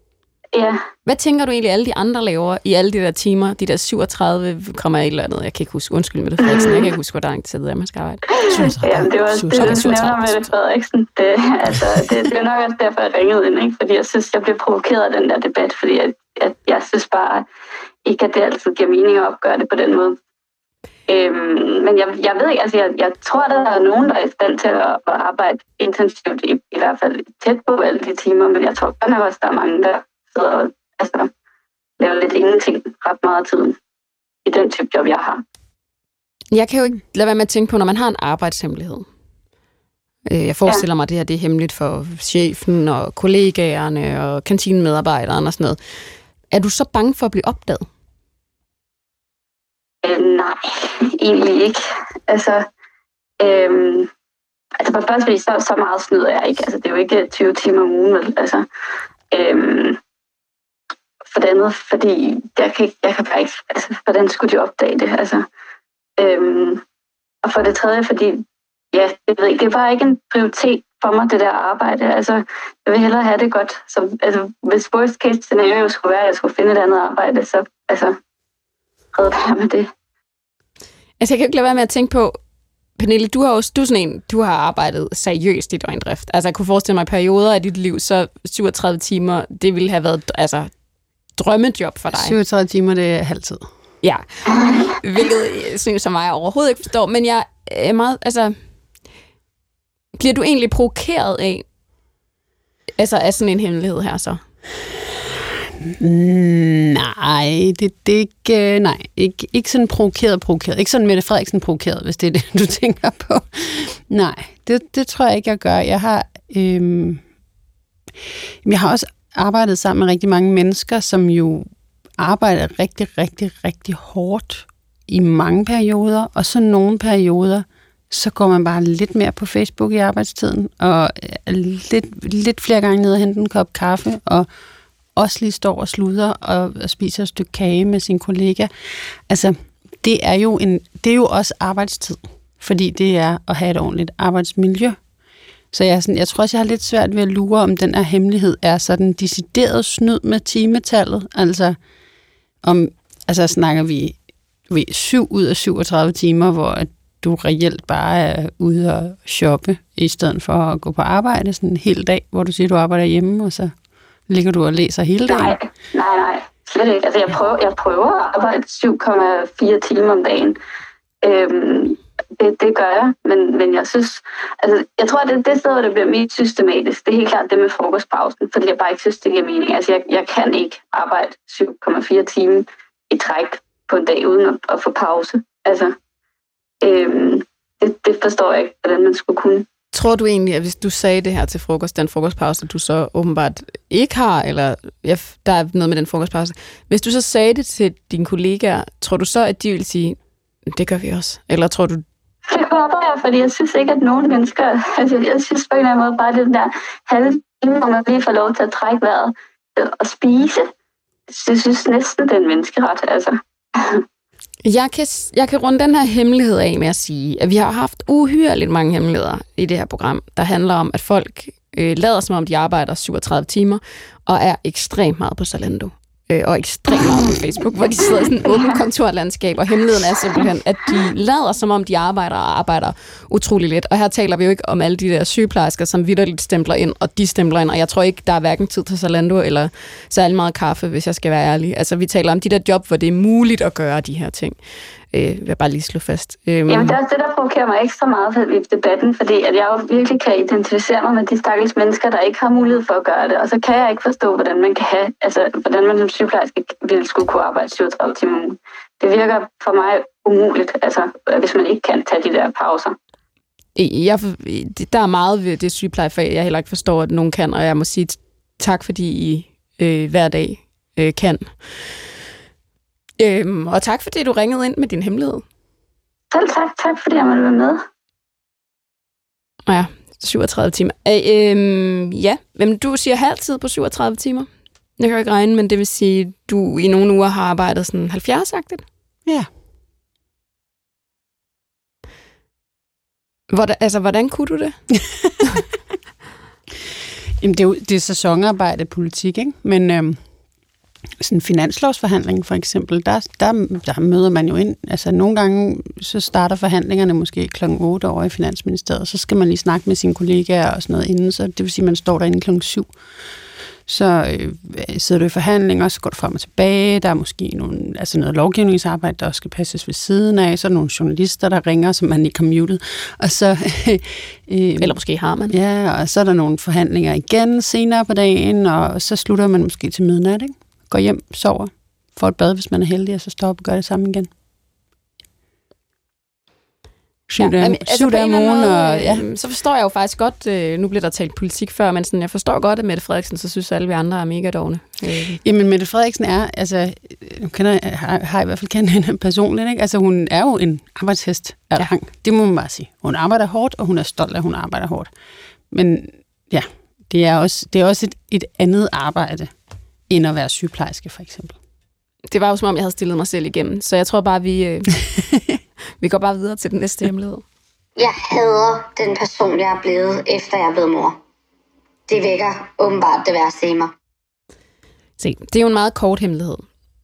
S10: ja.
S4: Hvad tænker du egentlig, alle de andre laver i alle de der timer? De der 37 kommer et eller andet. Jeg kan ikke huske. Undskyld, Mette Frederiksen. Jeg kan ikke huske, hvor lang tid det er, man skal arbejde. 37.
S10: Ja, det var det,
S4: Okay,
S10: du
S4: 37.
S10: nævner med det, Frederiksen. Det, altså, det, det er nok også derfor, jeg ringede ind, ikke? fordi jeg synes, jeg blev provokeret af den der debat, fordi jeg, jeg, jeg synes bare ikke, at det altid giver mening at opgøre det på den måde. Øhm, men jeg, jeg ved ikke, altså jeg, jeg tror, der er nogen, der er i stand til at, at arbejde intensivt, i, i hvert fald tæt på alle de timer, men jeg tror godt nok også, der er mange, der sidder og altså, laver lidt ingenting ret meget af tiden i den type job, jeg har.
S4: Jeg kan jo ikke lade være med at tænke på, når man har en arbejdshemmelighed. Øh, Jeg forestiller mig, at det her det er hemmeligt for chefen og kollegaerne og kantinemedarbejderen og sådan noget. Er du så bange for at blive opdaget?
S10: Øh, nej, egentlig ikke. Altså, øh, altså på det første, fordi så, så meget snyder jeg ikke. Altså, det er jo ikke 20 timer om ugen, vel? Altså, øh, for det andet, fordi jeg kan, jeg kan bare ikke, altså, hvordan skulle de opdage det? Altså, øhm, og for det tredje, fordi, ja, jeg ved ikke, det er bare ikke en prioritet for mig, det der arbejde. Altså, jeg vil hellere have det godt. Så, altså, hvis worst case scenario skulle være, at jeg skulle finde et andet arbejde, så, altså, fred være med det.
S4: Altså, jeg kan jo ikke lade være med at tænke på, Pernille, du har også du er sådan en, du har arbejdet seriøst i døgndrift. Altså, jeg kunne forestille mig, perioder af dit liv, så 37 timer, det ville have været altså, drømmejob for dig.
S5: 37 timer, det er halvtid.
S4: Ja, hvilket jeg synes som mig jeg overhovedet ikke forstår, men jeg er meget, altså, bliver du egentlig provokeret af, altså af sådan en hemmelighed her så?
S5: Nej, det, det er ikke, øh, nej, ikke, ikke sådan provokeret, provokeret. Ikke sådan Mette Frederiksen provokeret, hvis det er det, du tænker på. Nej, det, det tror jeg ikke, jeg gør. Jeg har, øhm, jeg har også arbejdet sammen med rigtig mange mennesker, som jo arbejder rigtig, rigtig, rigtig hårdt i mange perioder, og så nogle perioder, så går man bare lidt mere på Facebook i arbejdstiden, og øh, lidt, lidt flere gange ned og hente en kop kaffe, og også lige står og sluder og, og spiser et stykke kage med sin kollega. Altså, det er jo, en, det er jo også arbejdstid, fordi det er at have et ordentligt arbejdsmiljø. Så jeg, sådan, jeg tror også, jeg har lidt svært ved at lure, om den her hemmelighed er sådan decideret snyd med timetallet. Altså, om, altså snakker vi, vi 7 ud af 37 timer, hvor at du reelt bare er ude og shoppe, i stedet for at gå på arbejde sådan en hel dag, hvor du siger, du arbejder hjemme, og så ligger du og læser hele dagen.
S10: Nej, nej, nej. Slet ikke. Altså, jeg prøver, jeg prøver at arbejde 7,4 timer om dagen. Øhm, det, det gør jeg, men, men jeg synes... Altså, jeg tror, at det, det sted, hvor det bliver mest systematisk, det er helt klart det med frokostpausen, fordi jeg bare ikke synes, det giver mening. Altså, jeg, jeg kan ikke arbejde 7,4 timer i træk på en dag, uden at, at få pause. Altså, øhm, det, det forstår jeg ikke, hvordan man skulle kunne.
S4: Tror du egentlig, at hvis du sagde det her til frokost, den frokostpause, du så åbenbart ikke har, eller ja, der er noget med den frokostpause, hvis du så sagde det til dine kollegaer, tror du så, at de vil sige, det gør vi også? Eller tror du,
S10: Det håber jeg, fordi jeg synes ikke, at nogen mennesker... Altså, jeg synes på en eller anden måde bare, det der halve time, hvor man lige får lov til at trække vejret øh, og spise. Jeg synes næsten, det er en menneskeret, altså.
S4: Jeg kan, jeg kan runde den her hemmelighed af med at sige, at vi har haft uhyreligt mange hemmeligheder i det her program, der handler om, at folk øh, lader som om, de arbejder 37 timer, og er ekstremt meget på Zalando. Øh, og ekstremt meget på Facebook, hvor de sidder i sådan et åbent kontorlandskab, og hemmeligheden er simpelthen, at de lader som om, de arbejder og arbejder utrolig lidt. Og her taler vi jo ikke om alle de der sygeplejersker, som vidderligt stempler ind, og de stempler ind, og jeg tror ikke, der er hverken tid til Zalando eller særlig meget kaffe, hvis jeg skal være ærlig. Altså, vi taler om de der job, hvor det er muligt at gøre de her ting. Øh, vil jeg bare lige slå fast. Øhm,
S10: Jamen, det er også det, der provokerer mig ekstra meget i debatten, fordi at jeg jo virkelig kan identificere mig med de stakkels mennesker, der ikke har mulighed for at gøre det. Og så kan jeg ikke forstå, hvordan man kan have, altså, hvordan man som sygeplejerske ville skulle kunne arbejde 37 timer om ugen. Det virker for mig umuligt, altså, hvis man ikke kan tage de der pauser.
S4: jeg, der er meget ved det sygeplejefag, jeg heller ikke forstår, at nogen kan, og jeg må sige tak, fordi I øh, hver dag øh, kan. Øhm, og tak, fordi du ringede ind med din hemmelighed.
S10: Selv tak. Tak, fordi jeg måtte være med.
S4: Ja, 37 timer. Øh, øhm, ja, men du siger halvtid på 37 timer. Jeg kan ikke regne, men det vil sige, at du i nogle uger har arbejdet sådan 70-agtigt.
S5: Ja.
S4: Hvordan, altså, hvordan kunne du det?
S5: Jamen, det er jo det er sæsonarbejde politik, ikke? Men øhm, sådan en finanslovsforhandling for eksempel, der, der, der møder man jo ind. Altså nogle gange, så starter forhandlingerne måske klokken 8 over i Finansministeriet, så skal man lige snakke med sine kollegaer og sådan noget inden, så det vil sige, at man står derinde klokken 7 så øh, sidder du i forhandlinger, så går du frem og tilbage, der er måske nogle, altså noget lovgivningsarbejde, der også skal passes ved siden af, så er der nogle journalister, der ringer, som man ikke har muted, og så...
S4: øh, Eller måske har man.
S5: Ja, og så er der nogle forhandlinger igen senere på dagen, og så slutter man måske til midnat, ikke? Går hjem, sover, får et bad, hvis man er heldig, og så står op og gør det samme igen. Syv ja, dage, jamen, altså dage om ugen. Og, ja.
S4: Øh, så forstår jeg jo faktisk godt, øh, nu bliver der talt politik før, men sådan, jeg forstår godt, at Mette Frederiksen, så synes alle vi andre er mega dogne.
S5: Øh. Jamen, Mette Frederiksen er, altså, nu kender, har, har jeg i hvert fald kendt hende personligt, ikke? Altså, hun er jo en arbejdshest af ja. rang. Det må man bare sige. Hun arbejder hårdt, og hun er stolt af, at hun arbejder hårdt. Men ja, det er også, det er også et, et andet arbejde, end at være sygeplejerske, for eksempel.
S4: Det var jo som om, jeg havde stillet mig selv igennem, så jeg tror bare, vi... Øh... Vi går bare videre til den næste hemmelighed.
S1: Jeg hader den person, jeg er blevet, efter jeg er blevet mor. Det vækker åbenbart det værste i mig.
S4: Se, det er jo en meget kort hemmelighed.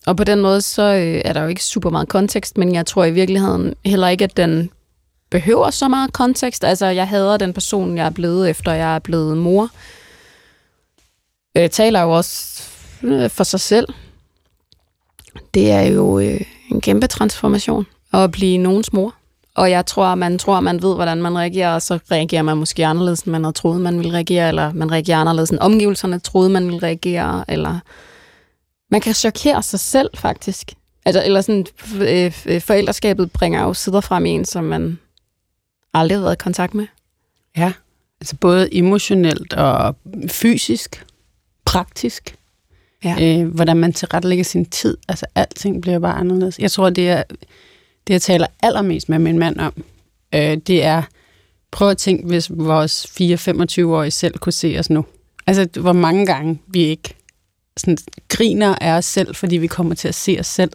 S4: Og på den måde, så øh, er der jo ikke super meget kontekst, men jeg tror i virkeligheden heller ikke, at den behøver så meget kontekst. Altså, jeg hader den person, jeg er blevet, efter jeg er blevet mor. Øh, taler jo også Øh, for sig selv. Det er jo øh, en kæmpe transformation at blive nogens mor. Og jeg tror, man tror, man ved, hvordan man reagerer, og så reagerer man måske anderledes, end man havde troet, man ville reagere, eller man reagerer anderledes, end omgivelserne troede, man ville reagere, eller man kan chokere sig selv, faktisk. Altså, eller sådan, øh, øh forældreskabet bringer jo sider frem i en, som man aldrig har været i kontakt med.
S5: Ja, altså både emotionelt og fysisk, praktisk. Ja. Øh, hvordan man tilrettelægger sin tid. Altså, alting bliver bare anderledes. Jeg tror, det er det, jeg taler allermest med min mand om, øh, det er, prøv at tænke, hvis vores 4-25-årige selv kunne se os nu. Altså, hvor mange gange vi ikke sådan, griner af os selv, fordi vi kommer til at se os selv.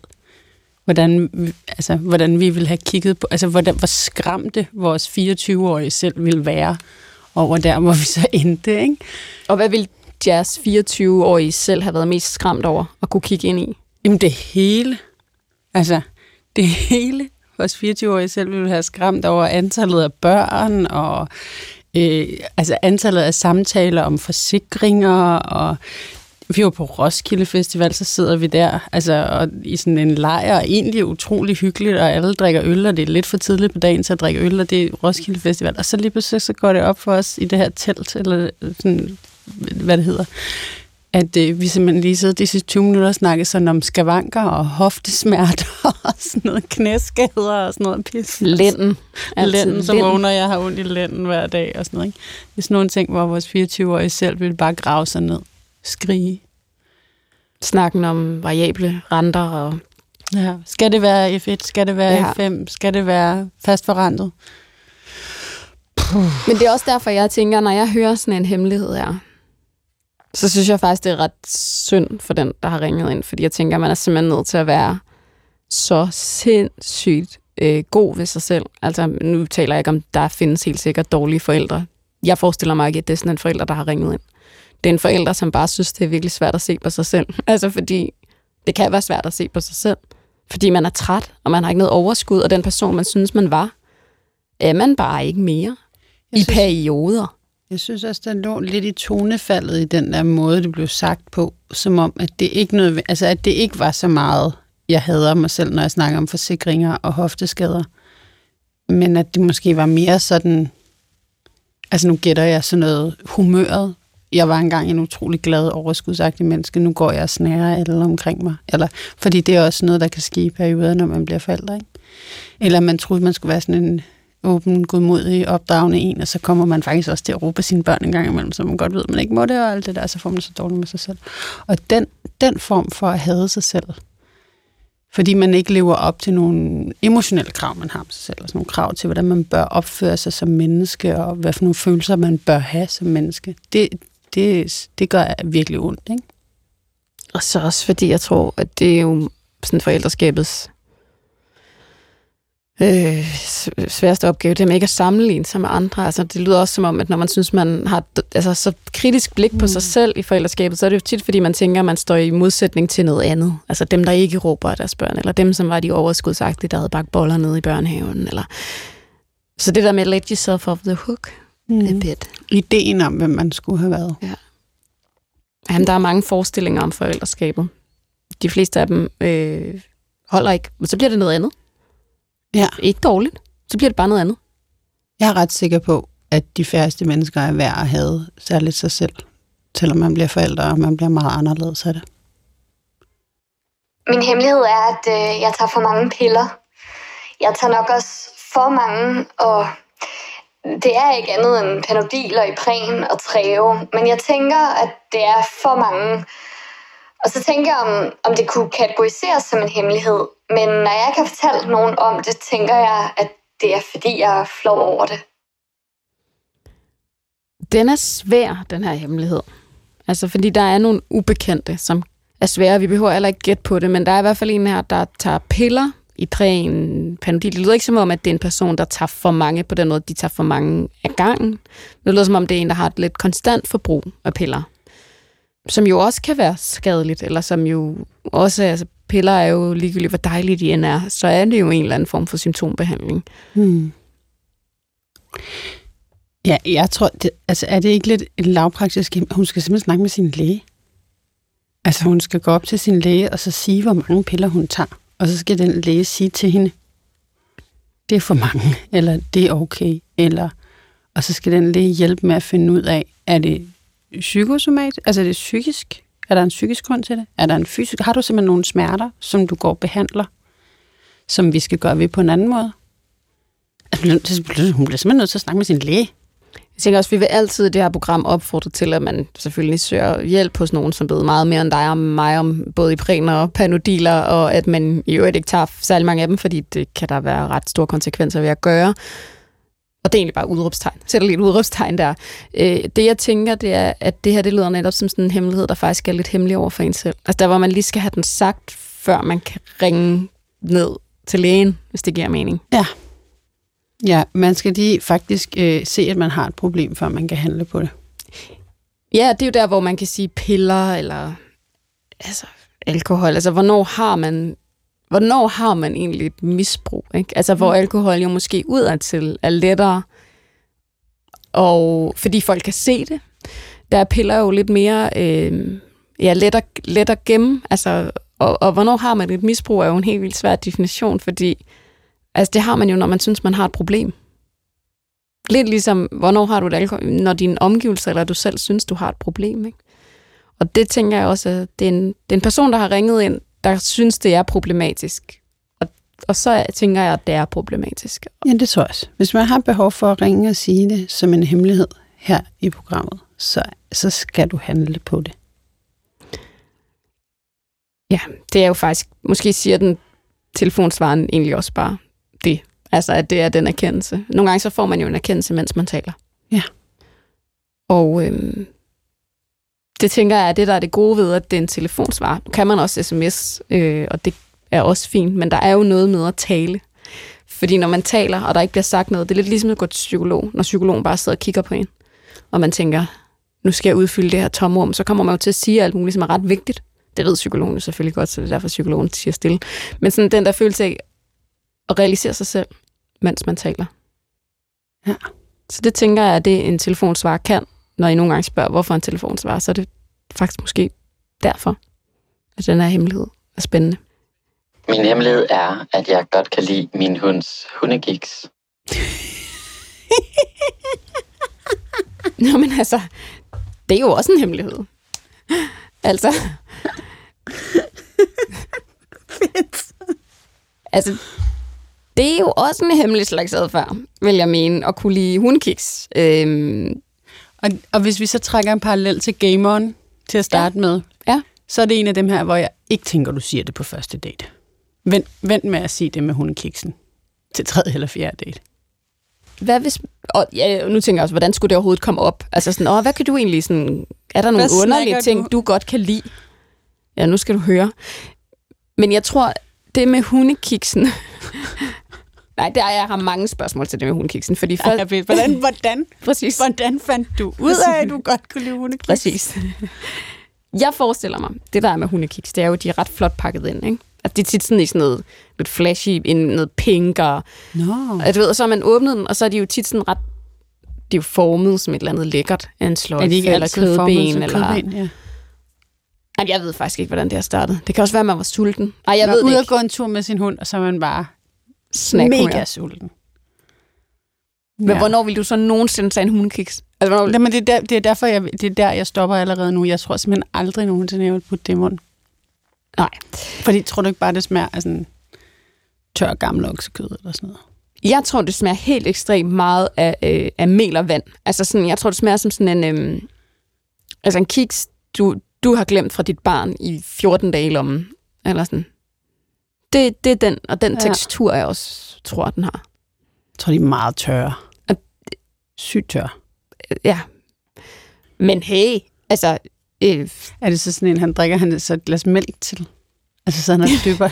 S5: Hvordan, altså, hvordan vi vil have kigget på, altså hvordan, hvor skræmte vores 24-årige selv vil være over der, hvor vi så endte. Ikke?
S4: Og hvad vil jazz 24-årige selv har været mest skræmt over at kunne kigge ind i?
S5: Jamen det hele. Altså, det hele. Vores 24-årige selv ville have skræmt over antallet af børn, og øh, altså antallet af samtaler om forsikringer, og vi var på Roskilde Festival, så sidder vi der altså, og i sådan en lejr, og egentlig utrolig hyggeligt, og alle drikker øl, og det er lidt for tidligt på dagen til at drikke øl, og det er Roskilde Festival. Og så lige pludselig så går det op for os i det her telt, eller sådan, hvad det hedder, at øh, vi simpelthen lige sidder de sidste 20 minutter og snakker sådan om skavanker og hoftesmerter og sådan noget knæskader og sådan noget pis.
S4: Lænden.
S5: Lænden, så vågner jeg har ondt i lænden hver dag og sådan noget. Ikke? Det er sådan nogle ting, hvor vores 24-årige selv vil bare grave sig ned. Skrige.
S4: Snakken om variable renter og...
S5: Ja. Skal det være F1? Skal det være ja. F5? Skal det være fast forrentet?
S4: Men det er også derfor, jeg tænker, når jeg hører sådan en hemmelighed her, så synes jeg faktisk, det er ret synd for den, der har ringet ind, fordi jeg tænker, man er simpelthen nødt til at være så sindssygt øh, god ved sig selv. Altså, nu taler jeg ikke om, der findes helt sikkert dårlige forældre. Jeg forestiller mig ikke, at det er sådan en forælder, der har ringet ind. Det er en forælder, som bare synes, det er virkelig svært at se på sig selv. Altså, fordi det kan være svært at se på sig selv. Fordi man er træt, og man har ikke noget overskud, og den person, man synes, man var, er man bare ikke mere. Jeg I synes, perioder.
S5: Jeg synes også, der lå lidt i tonefaldet i den der måde, det blev sagt på, som om, at det ikke, noget, altså, at det ikke var så meget, jeg hader mig selv, når jeg snakker om forsikringer og hofteskader. Men at det måske var mere sådan, altså nu gætter jeg sådan noget humøret. Jeg var engang en utrolig glad, overskudsagtig menneske. Nu går jeg og snærer alle omkring mig. Eller, fordi det er også noget, der kan ske i perioder, når man bliver forældre. Ikke? Eller man troede, man skulle være sådan en åben, godmodig, opdragende en, og så kommer man faktisk også til at råbe sine børn en gang imellem, så man godt ved, at man ikke må det, og alt det der, så får man så dårligt med sig selv. Og den, den form for at hade sig selv, fordi man ikke lever op til nogle emotionelle krav, man har om sig selv, altså nogle krav til, hvordan man bør opføre sig som menneske, og hvad for nogle følelser, man bør have som menneske, det, det, det gør virkelig ondt, ikke?
S4: Og så også fordi jeg tror, at det er jo sådan forældreskabets øh, sværeste opgave, det er med ikke at sammenligne sig med andre. Altså, det lyder også som om, at når man synes, man har altså, så kritisk blik på mm. sig selv i forældreskabet, så er det jo tit, fordi man tænker, at man står i modsætning til noget andet. Altså dem, der ikke råber af deres børn, eller dem, som var de overskudsagtige, der havde bagt boller nede i børnehaven. Eller... Så det der med let yourself off the hook, mm. er bit.
S5: Ideen om, hvem man skulle have været.
S4: Ja. Jamen, der er mange forestillinger om forældreskabet. De fleste af dem øh, holder ikke, men så bliver det noget andet.
S5: Ja.
S4: Ikke dårligt. Så bliver det bare noget andet.
S5: Jeg er ret sikker på, at de færreste mennesker er værd at have særligt sig selv, selvom man bliver forældre, og man bliver meget anderledes af det.
S6: Min hemmelighed er, at øh, jeg tager for mange piller. Jeg tager nok også for mange, og det er ikke andet end panodiler i præn og træve. Men jeg tænker, at det er for mange. Og så tænker jeg, om, om det kunne kategoriseres som en hemmelighed. Men når jeg ikke har fortalt nogen om det, tænker jeg, at det er fordi, jeg er flov over det.
S4: Den er svær, den her hemmelighed. Altså, fordi der er nogle ubekendte, som er svære. Vi behøver heller ikke gætte på det, men der er i hvert fald en her, der tager piller i træen, panodil. Det lyder ikke som om, at det er en person, der tager for mange på den måde, de tager for mange af gangen. Det lyder som om, det er en, der har et lidt konstant forbrug af piller. Som jo også kan være skadeligt, eller som jo også, altså piller er jo ligegyldigt, hvor dejligt de end er, så er det jo en eller anden form for symptombehandling.
S5: Hmm. Ja, jeg tror, det, altså er det ikke lidt en lavpraktisk, hun skal simpelthen snakke med sin læge. Altså hun skal gå op til sin læge, og så sige, hvor mange piller hun tager. Og så skal den læge sige til hende, det er for mange, eller det er okay, eller... Og så skal den læge hjælpe med at finde ud af, er det psykosomat, altså er det psykisk, er der en psykisk grund til det? Er der en fysisk? Har du simpelthen nogle smerter, som du går og behandler, som vi skal gøre ved på en anden måde? Altså, hun bliver simpelthen nødt til at snakke med sin læge.
S4: Jeg tænker også, at vi vil altid i det her program opfordre til, at man selvfølgelig søger hjælp hos nogen, som ved meget mere end dig og mig om både Ipren og panodiler, og at man i øvrigt ikke tager særlig mange af dem, fordi det kan der være ret store konsekvenser ved at gøre. Og det er egentlig bare udråbstegn. Sætter lige et udråbstegn der. Øh, det jeg tænker, det er, at det her det lyder netop som sådan en hemmelighed, der faktisk er lidt hemmelig over for en selv. Altså der, hvor man lige skal have den sagt, før man kan ringe ned til lægen, hvis det giver mening.
S5: Ja. Ja, man skal lige faktisk øh, se, at man har et problem, før man kan handle på det.
S4: Ja, det er jo der, hvor man kan sige piller eller altså, alkohol. Altså, hvornår har man hvornår har man egentlig et misbrug? Ikke? Altså, hvor mm. alkohol jo måske udadtil er lettere, og fordi folk kan se det. Der er piller jo lidt mere øh, ja, let, at, let at gemme. Altså, og, og hvornår har man et misbrug, er jo en helt vildt svær definition, fordi altså, det har man jo, når man synes, man har et problem. Lidt ligesom, hvornår har du et alkohol, når din omgivelser eller du selv synes, du har et problem. Ikke? Og det tænker jeg også, at det er, en, det er en person, der har ringet ind, der synes, det er problematisk. Og, og så tænker jeg, at det er problematisk.
S5: Ja, det tror jeg også. Hvis man har behov for at ringe og sige det som en hemmelighed her i programmet, så, så skal du handle på det.
S4: Ja, det er jo faktisk, måske siger den telefonsvaren egentlig også bare det. Altså, at det er den erkendelse. Nogle gange så får man jo en erkendelse, mens man taler.
S5: Ja.
S4: Og øhm, det tænker jeg er det, der er det gode ved, at det er en telefonsvar. Nu kan man også sms, øh, og det er også fint, men der er jo noget med at tale. Fordi når man taler, og der ikke bliver sagt noget, det er lidt ligesom at gå til psykolog, når psykologen bare sidder og kigger på en, og man tænker, nu skal jeg udfylde det her tomrum, så kommer man jo til at sige alt muligt, som er ret vigtigt. Det ved psykologen jo selvfølgelig godt, så det er derfor, psykologen siger stille. Men sådan den der følelse af at realisere sig selv, mens man taler.
S5: Ja.
S4: Så det tænker jeg, at det en telefonsvar kan, når I nogle gange spørger, hvorfor en telefonsvar, så er det faktisk måske derfor, at den her hemmelighed er spændende.
S3: Min hemmelighed er, at jeg godt kan lide min hunds hundegiks.
S4: Nå, men altså, det er jo også en hemmelighed. Altså.
S5: Fedt.
S4: Altså, det er jo også en hemmelig slags adfærd, vil jeg mene, at kunne lide hundkiks. Øhm,
S5: og, og hvis vi så trækker en parallel til Game On til at starte ja. med,
S4: ja.
S5: så er det en af dem her, hvor jeg ikke tænker, du siger det på første date. Vent, vent med at sige det med hundekiksen til tredje eller fjerde date.
S4: Hvad hvis... Og ja, nu tænker jeg også, hvordan skulle det overhovedet komme op? Altså sådan, åh, hvad kan du egentlig sådan... Er der nogle hvad underlige ting, du? du godt kan lide? Ja, nu skal du høre. Men jeg tror, det med hundekiksen... Nej, der er, jeg har mange spørgsmål til det med hundekiksen. Fordi
S5: For... Jeg ved, hvordan, hvordan,
S4: Præcis.
S5: hvordan fandt du ud af, at du godt kunne lide hundekiks?
S4: Præcis. Jeg forestiller mig, det der er med hundekiks, det er jo, at de er ret flot pakket ind, ikke? At det er tit sådan i sådan noget lidt flashy, en, noget pink, og,
S5: Nå.
S4: og, du ved, og så har man åbnet den, og så er de jo tit sådan ret, de er jo formet som et eller andet lækkert af en sløjfe,
S5: Er de ikke
S4: eller kødben, eller...
S5: kødben? Ja.
S4: Ej, jeg ved faktisk ikke, hvordan det har startet. Det kan også være, at man var sulten. Nej, jeg
S5: Var
S4: ved det
S5: ude
S4: ikke.
S5: og gå en tur med sin hund, og så er man bare
S4: Snackhumør.
S5: mega sulten.
S4: Men
S5: Ja.
S4: hvornår vil du så nogensinde tage en hundekiks? Altså, hvornår...
S5: Jamen, det, er der, det er derfor, jeg, det er der, jeg stopper allerede nu. Jeg tror simpelthen aldrig nogensinde, jeg vil putte det i munden.
S4: Nej.
S5: Fordi tror du ikke bare, det smager af sådan tør gammel oksekød eller sådan noget?
S4: Jeg tror, det smager helt ekstremt meget af, øh, af mel og vand. Altså sådan, jeg tror, det smager som sådan en... Øh, altså en kiks, du, du har glemt fra dit barn i 14 dage i lommen. Eller sådan. Det, det er den, og den
S5: Ja.
S4: tekstur, jeg også tror, den har.
S5: Jeg tror, de er meget tørre.
S4: Og-
S5: Sygt tørre.
S4: Ja. Men hey, altså... Øh,
S5: Er det så sådan en, han drikker han så et glas mælk til? Altså så han er.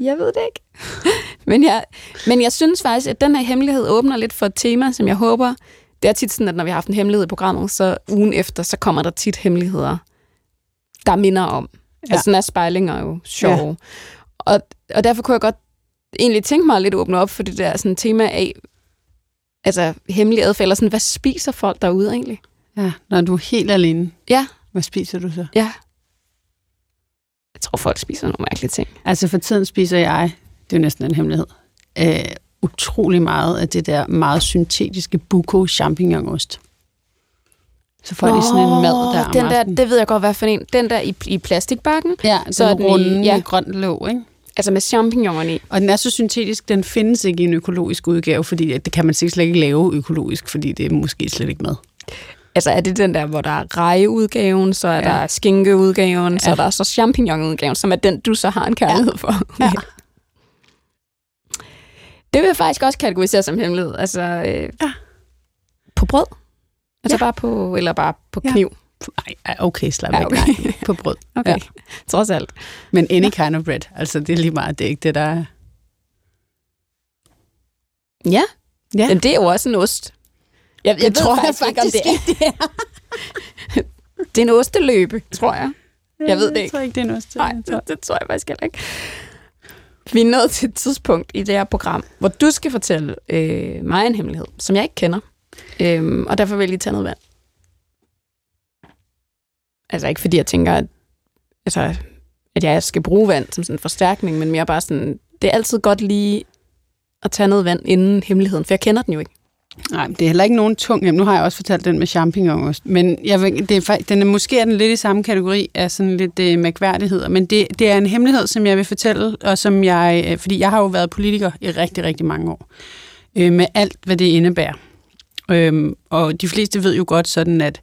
S4: Jeg ved det ikke. men, jeg, men jeg synes faktisk, at den her hemmelighed åbner lidt for et tema, som jeg håber... Det er tit sådan, at når vi har haft en hemmelighed i programmet, så ugen efter, så kommer der tit hemmeligheder, der minder om.
S5: Ja.
S4: Altså sådan er spejlinger jo sjove. Ja. Og, og derfor kunne jeg godt egentlig tænke mig at lidt åbne op for det der sådan, tema af, altså hemmelig adfærd, eller sådan, hvad spiser folk derude egentlig?
S5: Ja, når du er helt alene.
S4: Ja.
S5: Hvad spiser du så?
S4: Ja. Jeg tror, folk spiser nogle mærkelige ting.
S5: Altså for tiden spiser jeg, det er jo næsten en hemmelighed, øh, utrolig meget af det der meget syntetiske buko champignonost. Så får de sådan en mad der
S4: den der, det ved jeg godt, hvad for en. Den der i, i plastikbakken,
S5: Ja,
S4: så
S5: så den
S4: den i-
S5: runde
S4: ja.
S5: grønt låg, ikke?
S4: Altså med champignonerne i.
S5: Og den er så syntetisk, den findes ikke i en økologisk udgave, fordi det kan man slet ikke lave økologisk, fordi det er måske slet ikke med.
S4: Altså er det den der, hvor der er rejeudgaven, så er
S5: Ja.
S4: der skinkeudgaven, ja. så er der så champignonudgaven, som er den, du så har en kærlighed ja. for.
S5: Ja.
S4: Det vil jeg faktisk også kategorisere som hemmelighed. Altså, øh,
S5: Ja.
S4: på brød. Altså
S5: Ja.
S4: bare på, eller bare på
S5: Ja. Nej, ej, okay, slap
S4: Ja, okay.
S5: Nej, på brød.
S4: Okay,
S5: Ja.
S4: trods alt.
S5: Men any kind of bread, altså det er lige meget, det er ikke det, der er...
S4: Ja,
S5: Ja.
S4: Jamen, det er jo også en ost. Jeg, jeg
S5: Det tror jeg
S4: ikke, om
S5: faktisk
S4: det er. det er en osteløbe, tror jeg. Jeg ved det
S5: Jeg
S4: ikke.
S5: tror ikke, det er noget.
S4: Nej, det, det tror jeg faktisk heller ikke. Vi er nået til et tidspunkt i det her program, hvor du skal fortælle øh, mig en hemmelighed, som jeg ikke kender. Øhm, og derfor vil jeg lige tage noget vand. Altså ikke fordi jeg tænker, at, altså, at jeg skal bruge vand som sådan en forstærkning, men mere bare sådan, det er altid godt lige at tage noget vand inden hemmeligheden, for jeg kender den jo ikke.
S5: Nej, det er heller ikke nogen tung. Jamen, nu har jeg også fortalt den med champignonost. Men jeg vil, det er, den er måske er den lidt i samme kategori af sådan lidt øh, mærkværdigheder. Men det, det er en hemmelighed, som jeg vil fortælle, og som jeg, øh, fordi jeg har jo været politiker i rigtig, rigtig mange år. Øh, med alt, hvad det indebærer. Øh, og de fleste ved jo godt sådan, at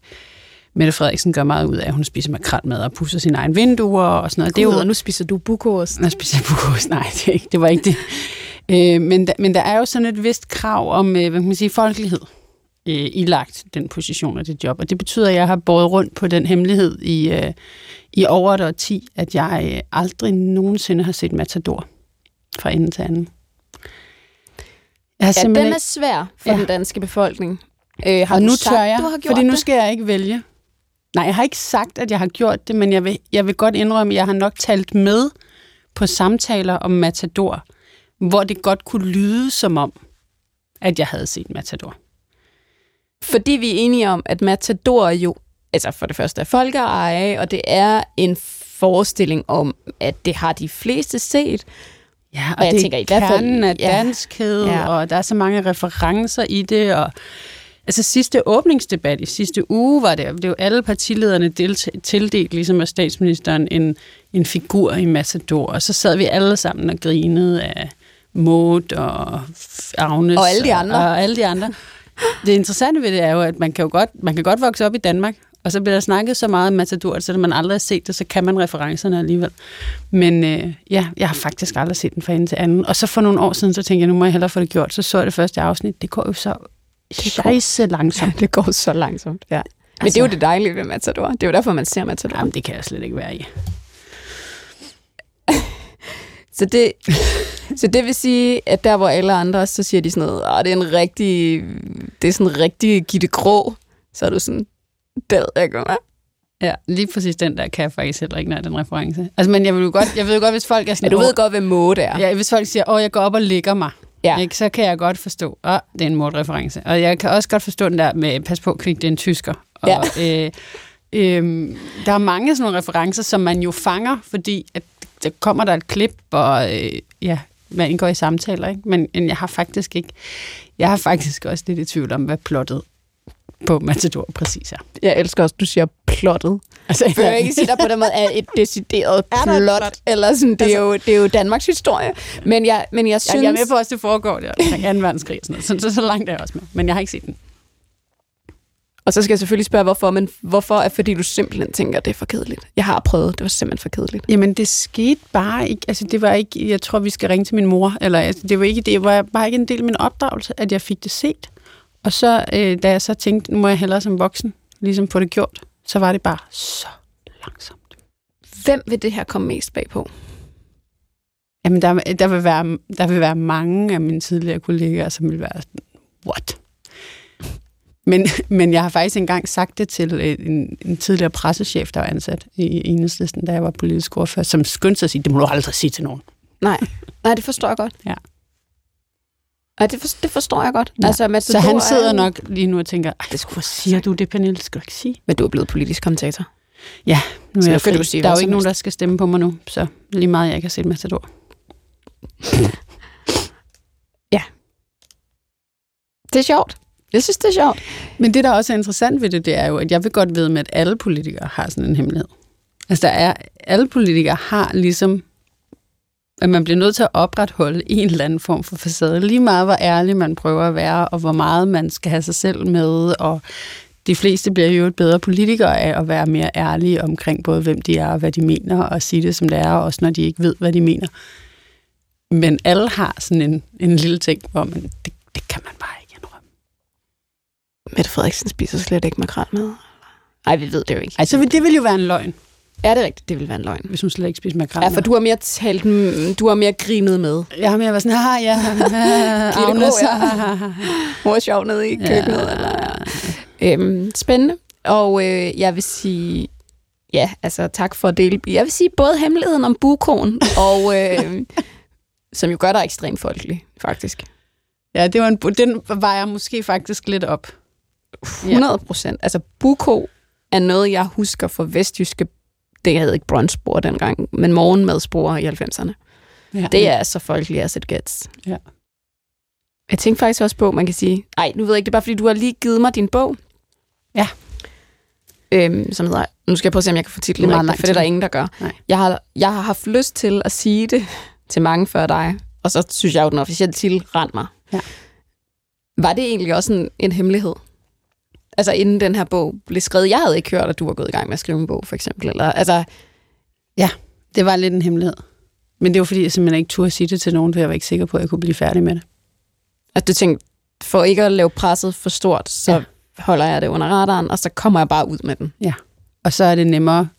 S5: Mette Frederiksen gør meget ud af, at hun spiser makrelmad og pusser sine egne vinduer og sådan noget.
S4: Det er jo, og nu spiser du bukost.
S5: Nå, specielt bukost. Nej, det, er ikke, det var ikke det. Øh, men, der, men der er jo sådan et vist krav om, øh, hvad kan man sige, folkelighed øh, ilagt den position og det job. Og det betyder, at jeg har båret rundt på den hemmelighed i, øh, i over et årti, at jeg øh, aldrig nogensinde har set Matador fra ende til anden. Jeg har
S4: Ja, den er svær for
S5: Ja.
S4: den danske befolkning. Øh, har
S5: og nu tør jeg,
S4: du har gjort
S5: fordi nu skal jeg ikke vælge. Nej, jeg har ikke sagt, at jeg har gjort det, men jeg vil, jeg vil godt indrømme, at jeg har nok talt med på samtaler om Matador, hvor det godt kunne lyde som om, at jeg havde set Matador.
S4: Fordi vi er enige om, at Matador jo, altså for det første er folkeeje, og det er en forestilling om, at det har de fleste set.
S5: Ja, og,
S4: Og jeg
S5: det
S4: tænker
S5: er
S4: i hvert fald-
S5: kernen af
S4: ja.
S5: danskhed,
S4: Ja.
S5: og der er så mange referencer i det, og Altså sidste åbningsdebat i sidste uge var det, det var jo alle partilederne delt, tildelt, ligesom af statsministeren, en, en figur i Matador, og så sad vi alle sammen og grinede af Maud og Agnes.
S4: Og alle de andre.
S5: Og, og alle de andre. Det interessante ved det er jo, at man kan jo godt, man kan godt vokse op i Danmark, og så bliver der snakket så meget om Matador, at selvom man aldrig har set det, så kan man referencerne alligevel. Men øh, ja, jeg har faktisk aldrig set den fra ende til anden. Og så for nogle år siden, så tænkte jeg, nu må jeg hellere få det gjort. Så så jeg det første afsnit. Det går jo så scheisse langsomt.
S4: Det går så langsomt, ja. Men altså, det er jo det dejlige ved Matador. Det er jo derfor, man ser Matador.
S5: Jamen, det kan jeg slet ikke være i.
S4: Så det, Så det vil sige, at der hvor alle andre, så siger de sådan noget, Åh, det er en rigtig, det er sådan en rigtig Gitte Grå. Så er du sådan, det jeg godt.
S5: Ja, lige præcis den der kan jeg faktisk heller ikke, nej, den reference. Altså, men jeg, vil jo godt, jeg ved jo godt, hvis folk er sådan...
S4: Men du
S5: "Åh,
S4: ved godt, hvad mode er.
S5: Ja, hvis folk siger, åh, jeg går op og ligger mig,
S4: Ja.
S5: ikke, så kan jeg godt forstå, at det er en mordreference. Og jeg kan også godt forstå den der med, pas på, kvik, det er en tysker. Og,
S4: Ja.
S5: øh, øh, der er mange sådan nogle referencer, som man jo fanger, fordi at der kommer der et klip, og øh, ja, man indgår i samtaler, ikke? Men, men jeg har faktisk ikke, jeg har faktisk også lidt i tvivl om, hvad plottet på Matador præcis er.
S4: Jeg elsker også, du siger plottet.
S5: Altså,
S4: Jeg vil ikke sige, der på den måde er et decideret
S5: Er der et
S4: plot,
S5: plot?
S4: eller sådan, det, er jo, det er jo Danmarks historie. Men jeg, men jeg synes...
S5: jeg, jeg er med på også, det foregår der omkring 2. verdenskrig sådan noget. Så, så, så langt er jeg også med. Men jeg har ikke set den.
S4: Og så skal jeg selvfølgelig spørge, hvorfor, men hvorfor er fordi du simpelthen tænker, at det er for kedeligt. Jeg har prøvet, det var simpelthen for kedeligt.
S5: Jamen, det skete bare ikke. Altså, det var ikke, jeg tror, vi skal ringe til min mor. Eller, altså, det var ikke, det var bare ikke en del af min opdragelse, at jeg fik det set. Og så, øh, da jeg så tænkte, nu må jeg hellere som voksen ligesom få det gjort, så var det bare så langsomt.
S4: Hvem vil det her komme mest bag på?
S5: Jamen, der, der, vil være, der vil være mange af mine tidligere kollegaer, som vil være sådan, what? Men, men jeg har faktisk engang sagt det til øh, en, en tidligere pressechef, der var ansat i Enhedslisten, da jeg var politisk ordfører, som skyndte sig at sige, det må du aldrig sige til nogen.
S4: Nej, nej det forstår jeg godt.
S5: Ja.
S4: Nej, det, for, det forstår jeg godt.
S5: Ja.
S4: Altså,
S5: Så
S4: Matador
S5: han
S4: er
S5: sidder
S4: jo-
S5: nok lige nu og tænker, Ej, hvor siger du det, Pernille? Det skal du ikke sige.
S4: Men du er blevet politisk kommentator.
S5: Ja, nu
S4: Så
S5: er
S4: nu
S5: jeg fri.
S4: du sige
S5: Der er jo ikke nogen, der skal stemme på mig nu, så lige meget jeg ikke har set Matador.
S4: Det er sjovt. Jeg synes, det er sjovt.
S5: Men det, der også er interessant ved det, det er jo, at jeg vil godt ved med, at alle politikere har sådan en hemmelighed. Altså, der er, alle politikere har ligesom, at man bliver nødt til at opretholde en eller anden form for facade. Lige meget, hvor ærlig man prøver at være, og hvor meget man skal have sig selv med, og de fleste bliver jo et bedre politikere af at være mere ærlige omkring både, hvem de er og hvad de mener, og sige det, som det er, også når de ikke ved, hvad de mener. Men alle har sådan en, en lille ting, hvor man, det, det kan man bare ikke indrømme.
S4: Mette Frederiksen spiser slet ikke makrel med. Nej, vi ved det jo ikke.
S5: Ej, så vil, det vil jo være en løgn,
S4: Er det rigtigt? Det vil være en løgn.
S5: hvis hun slet ikke spiser makrel.
S4: Ja, for du har mere talt, du har mere grinet med.
S5: Jeg har mere været sådan, haha, ja, Agnes,
S4: ja. Mor er sjov nede i køkkenet. Ja. Eller, ja. Øhm, spændende. Og øh, jeg vil sige, ja, altså tak for at dele. Jeg vil sige både hemmeligheden om bukon, og øh, som jo gør dig ekstremt folkelig, faktisk.
S5: Ja, det var en, den vejer måske faktisk lidt op.
S4: 100 procent. Altså buko er noget, jeg husker fra vestjyske, det hed ikke brunchspor dengang, men morgenmadspor i 90'erne.
S5: Ja.
S4: Det er så folkeligt as it gets.
S5: Ja.
S4: Jeg tænkte faktisk også på, man kan sige, nej, nu ved jeg ikke, det er bare fordi, du har lige givet mig din bog.
S5: Ja.
S4: Øhm, som hedder, nu skal jeg prøve at se, om jeg kan få titlen rigtigt, for det er der ingen, der gør.
S5: Nej.
S4: Jeg har, jeg har haft lyst til at sige det til mange før dig, og så synes jeg jo, den officielle titel rent mig.
S5: Ja.
S4: Var det egentlig også en, en hemmelighed? Altså inden den her bog blev skrevet. Jeg havde ikke hørt, at du var gået i gang med at skrive en bog, for eksempel. Eller, altså,
S5: Det var lidt en hemmelighed. Men det var fordi, jeg simpelthen ikke turde sige det til nogen, for jeg var ikke sikker på, at jeg kunne blive færdig med det.
S4: at du tænkte, for ikke at lave presset for stort, så
S5: Ja.
S4: ja. holder jeg det under radaren, og så kommer jeg bare ud med den.
S5: Og så er det nemmere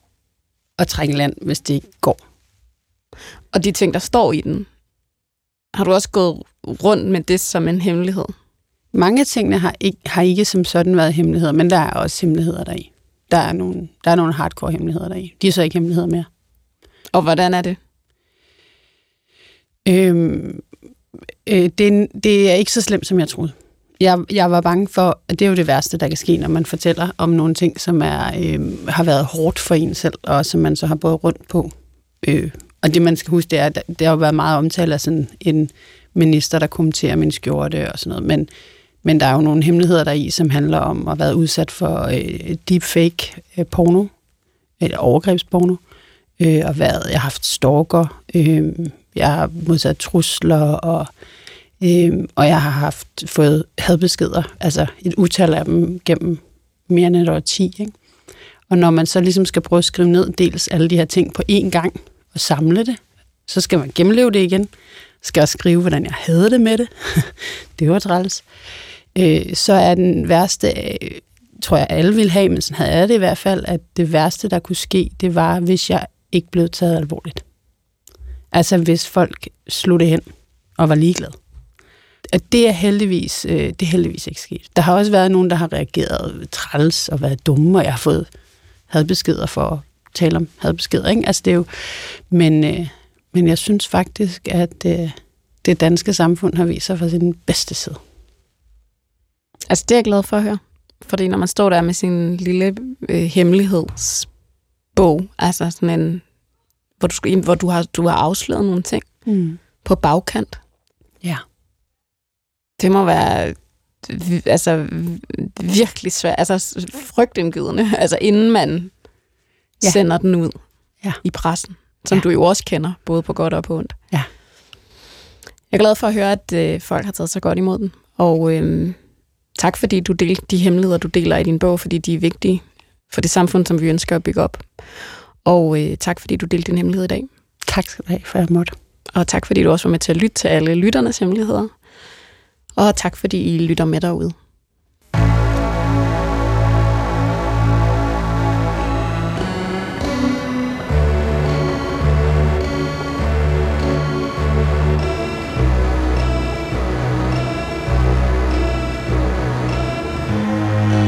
S5: at trække land, hvis det ikke går.
S4: Og de ting, der står i den, har du også gået rundt med det som en hemmelighed?
S5: Mange af tingene har ikke, har ikke som sådan været hemmeligheder, men der er også hemmeligheder deri. Der er nogle, der er nogle hardcore hemmeligheder deri. De er så ikke hemmeligheder mere.
S4: Og hvordan er det?
S5: Øhm, øh, det, er- det er ikke så slemt, som jeg troede. Jeg, jeg var bange for, at det er jo det værste, der kan ske, når man fortæller om nogle ting, som er, øh, har været hårdt for en selv, og som man så har båret rundt på. Øh, og det, man skal huske, det er, at der- det har jo været meget omtalt af sådan en minister, der kommenterer min skjorte og sådan noget, men, men der er jo nogle hemmeligheder der i, som handler om at have været udsat for øh, deepfake øh, porno, eller overgrebsporno, øh, og været, jeg har haft stalker, øh, jeg har modsat trusler, og, øh, og jeg har haft fået hadbeskeder, altså et utal af dem gennem mere end et år 10. Ikke? Og når man så ligesom skal prøve at skrive ned dels alle de her ting på én gang, og samle det, så skal man gennemleve det igen, skal jeg skrive, hvordan jeg havde det med det. det var træls. Øh, så er den værste, øh, tror jeg alle ville have, men sådan havde jeg det i hvert fald, at det værste, der kunne ske, det var, hvis jeg ikke blev taget alvorligt. Altså hvis folk slog det hen. og var ligeglade. At det er heldigvis, øh, det er heldigvis ikke sket. Der har også været nogen, der har reageret træls og været dumme, og jeg har fået hadbeskeder for at tale om hadbeskeder. Ikke? Altså, det er jo, men, øh, men jeg synes faktisk, at øh, det danske samfund har vist sig fra sin bedste side.
S4: Altså, det er jeg glad for at høre. Fordi når man står der med sin lille øh, hemmelighedsbog, altså sådan en, hvor du, skal, hvor du har, du har afsløret nogle ting
S5: Mm.
S4: på bagkant.
S5: Ja.
S4: Det må være altså virkelig svært, altså frygtindgydende, altså inden man ja. sender den ud
S5: Ja.
S4: i pressen, som
S5: Ja.
S4: du jo også kender, både på godt og på ondt.
S5: Ja.
S4: Jeg er glad for at høre, at øh, folk har taget så godt imod den, og øh, tak fordi du delte de hemmeligheder, du deler i din bog, fordi de er vigtige for det samfund, som vi ønsker at bygge op. Og øh, tak fordi du delte din hemmelighed i dag.
S5: Tak skal du have, for jeg måtte.
S4: Og tak fordi du også var med til at lytte til alle lytternes hemmeligheder. Og tak fordi I lytter med derude.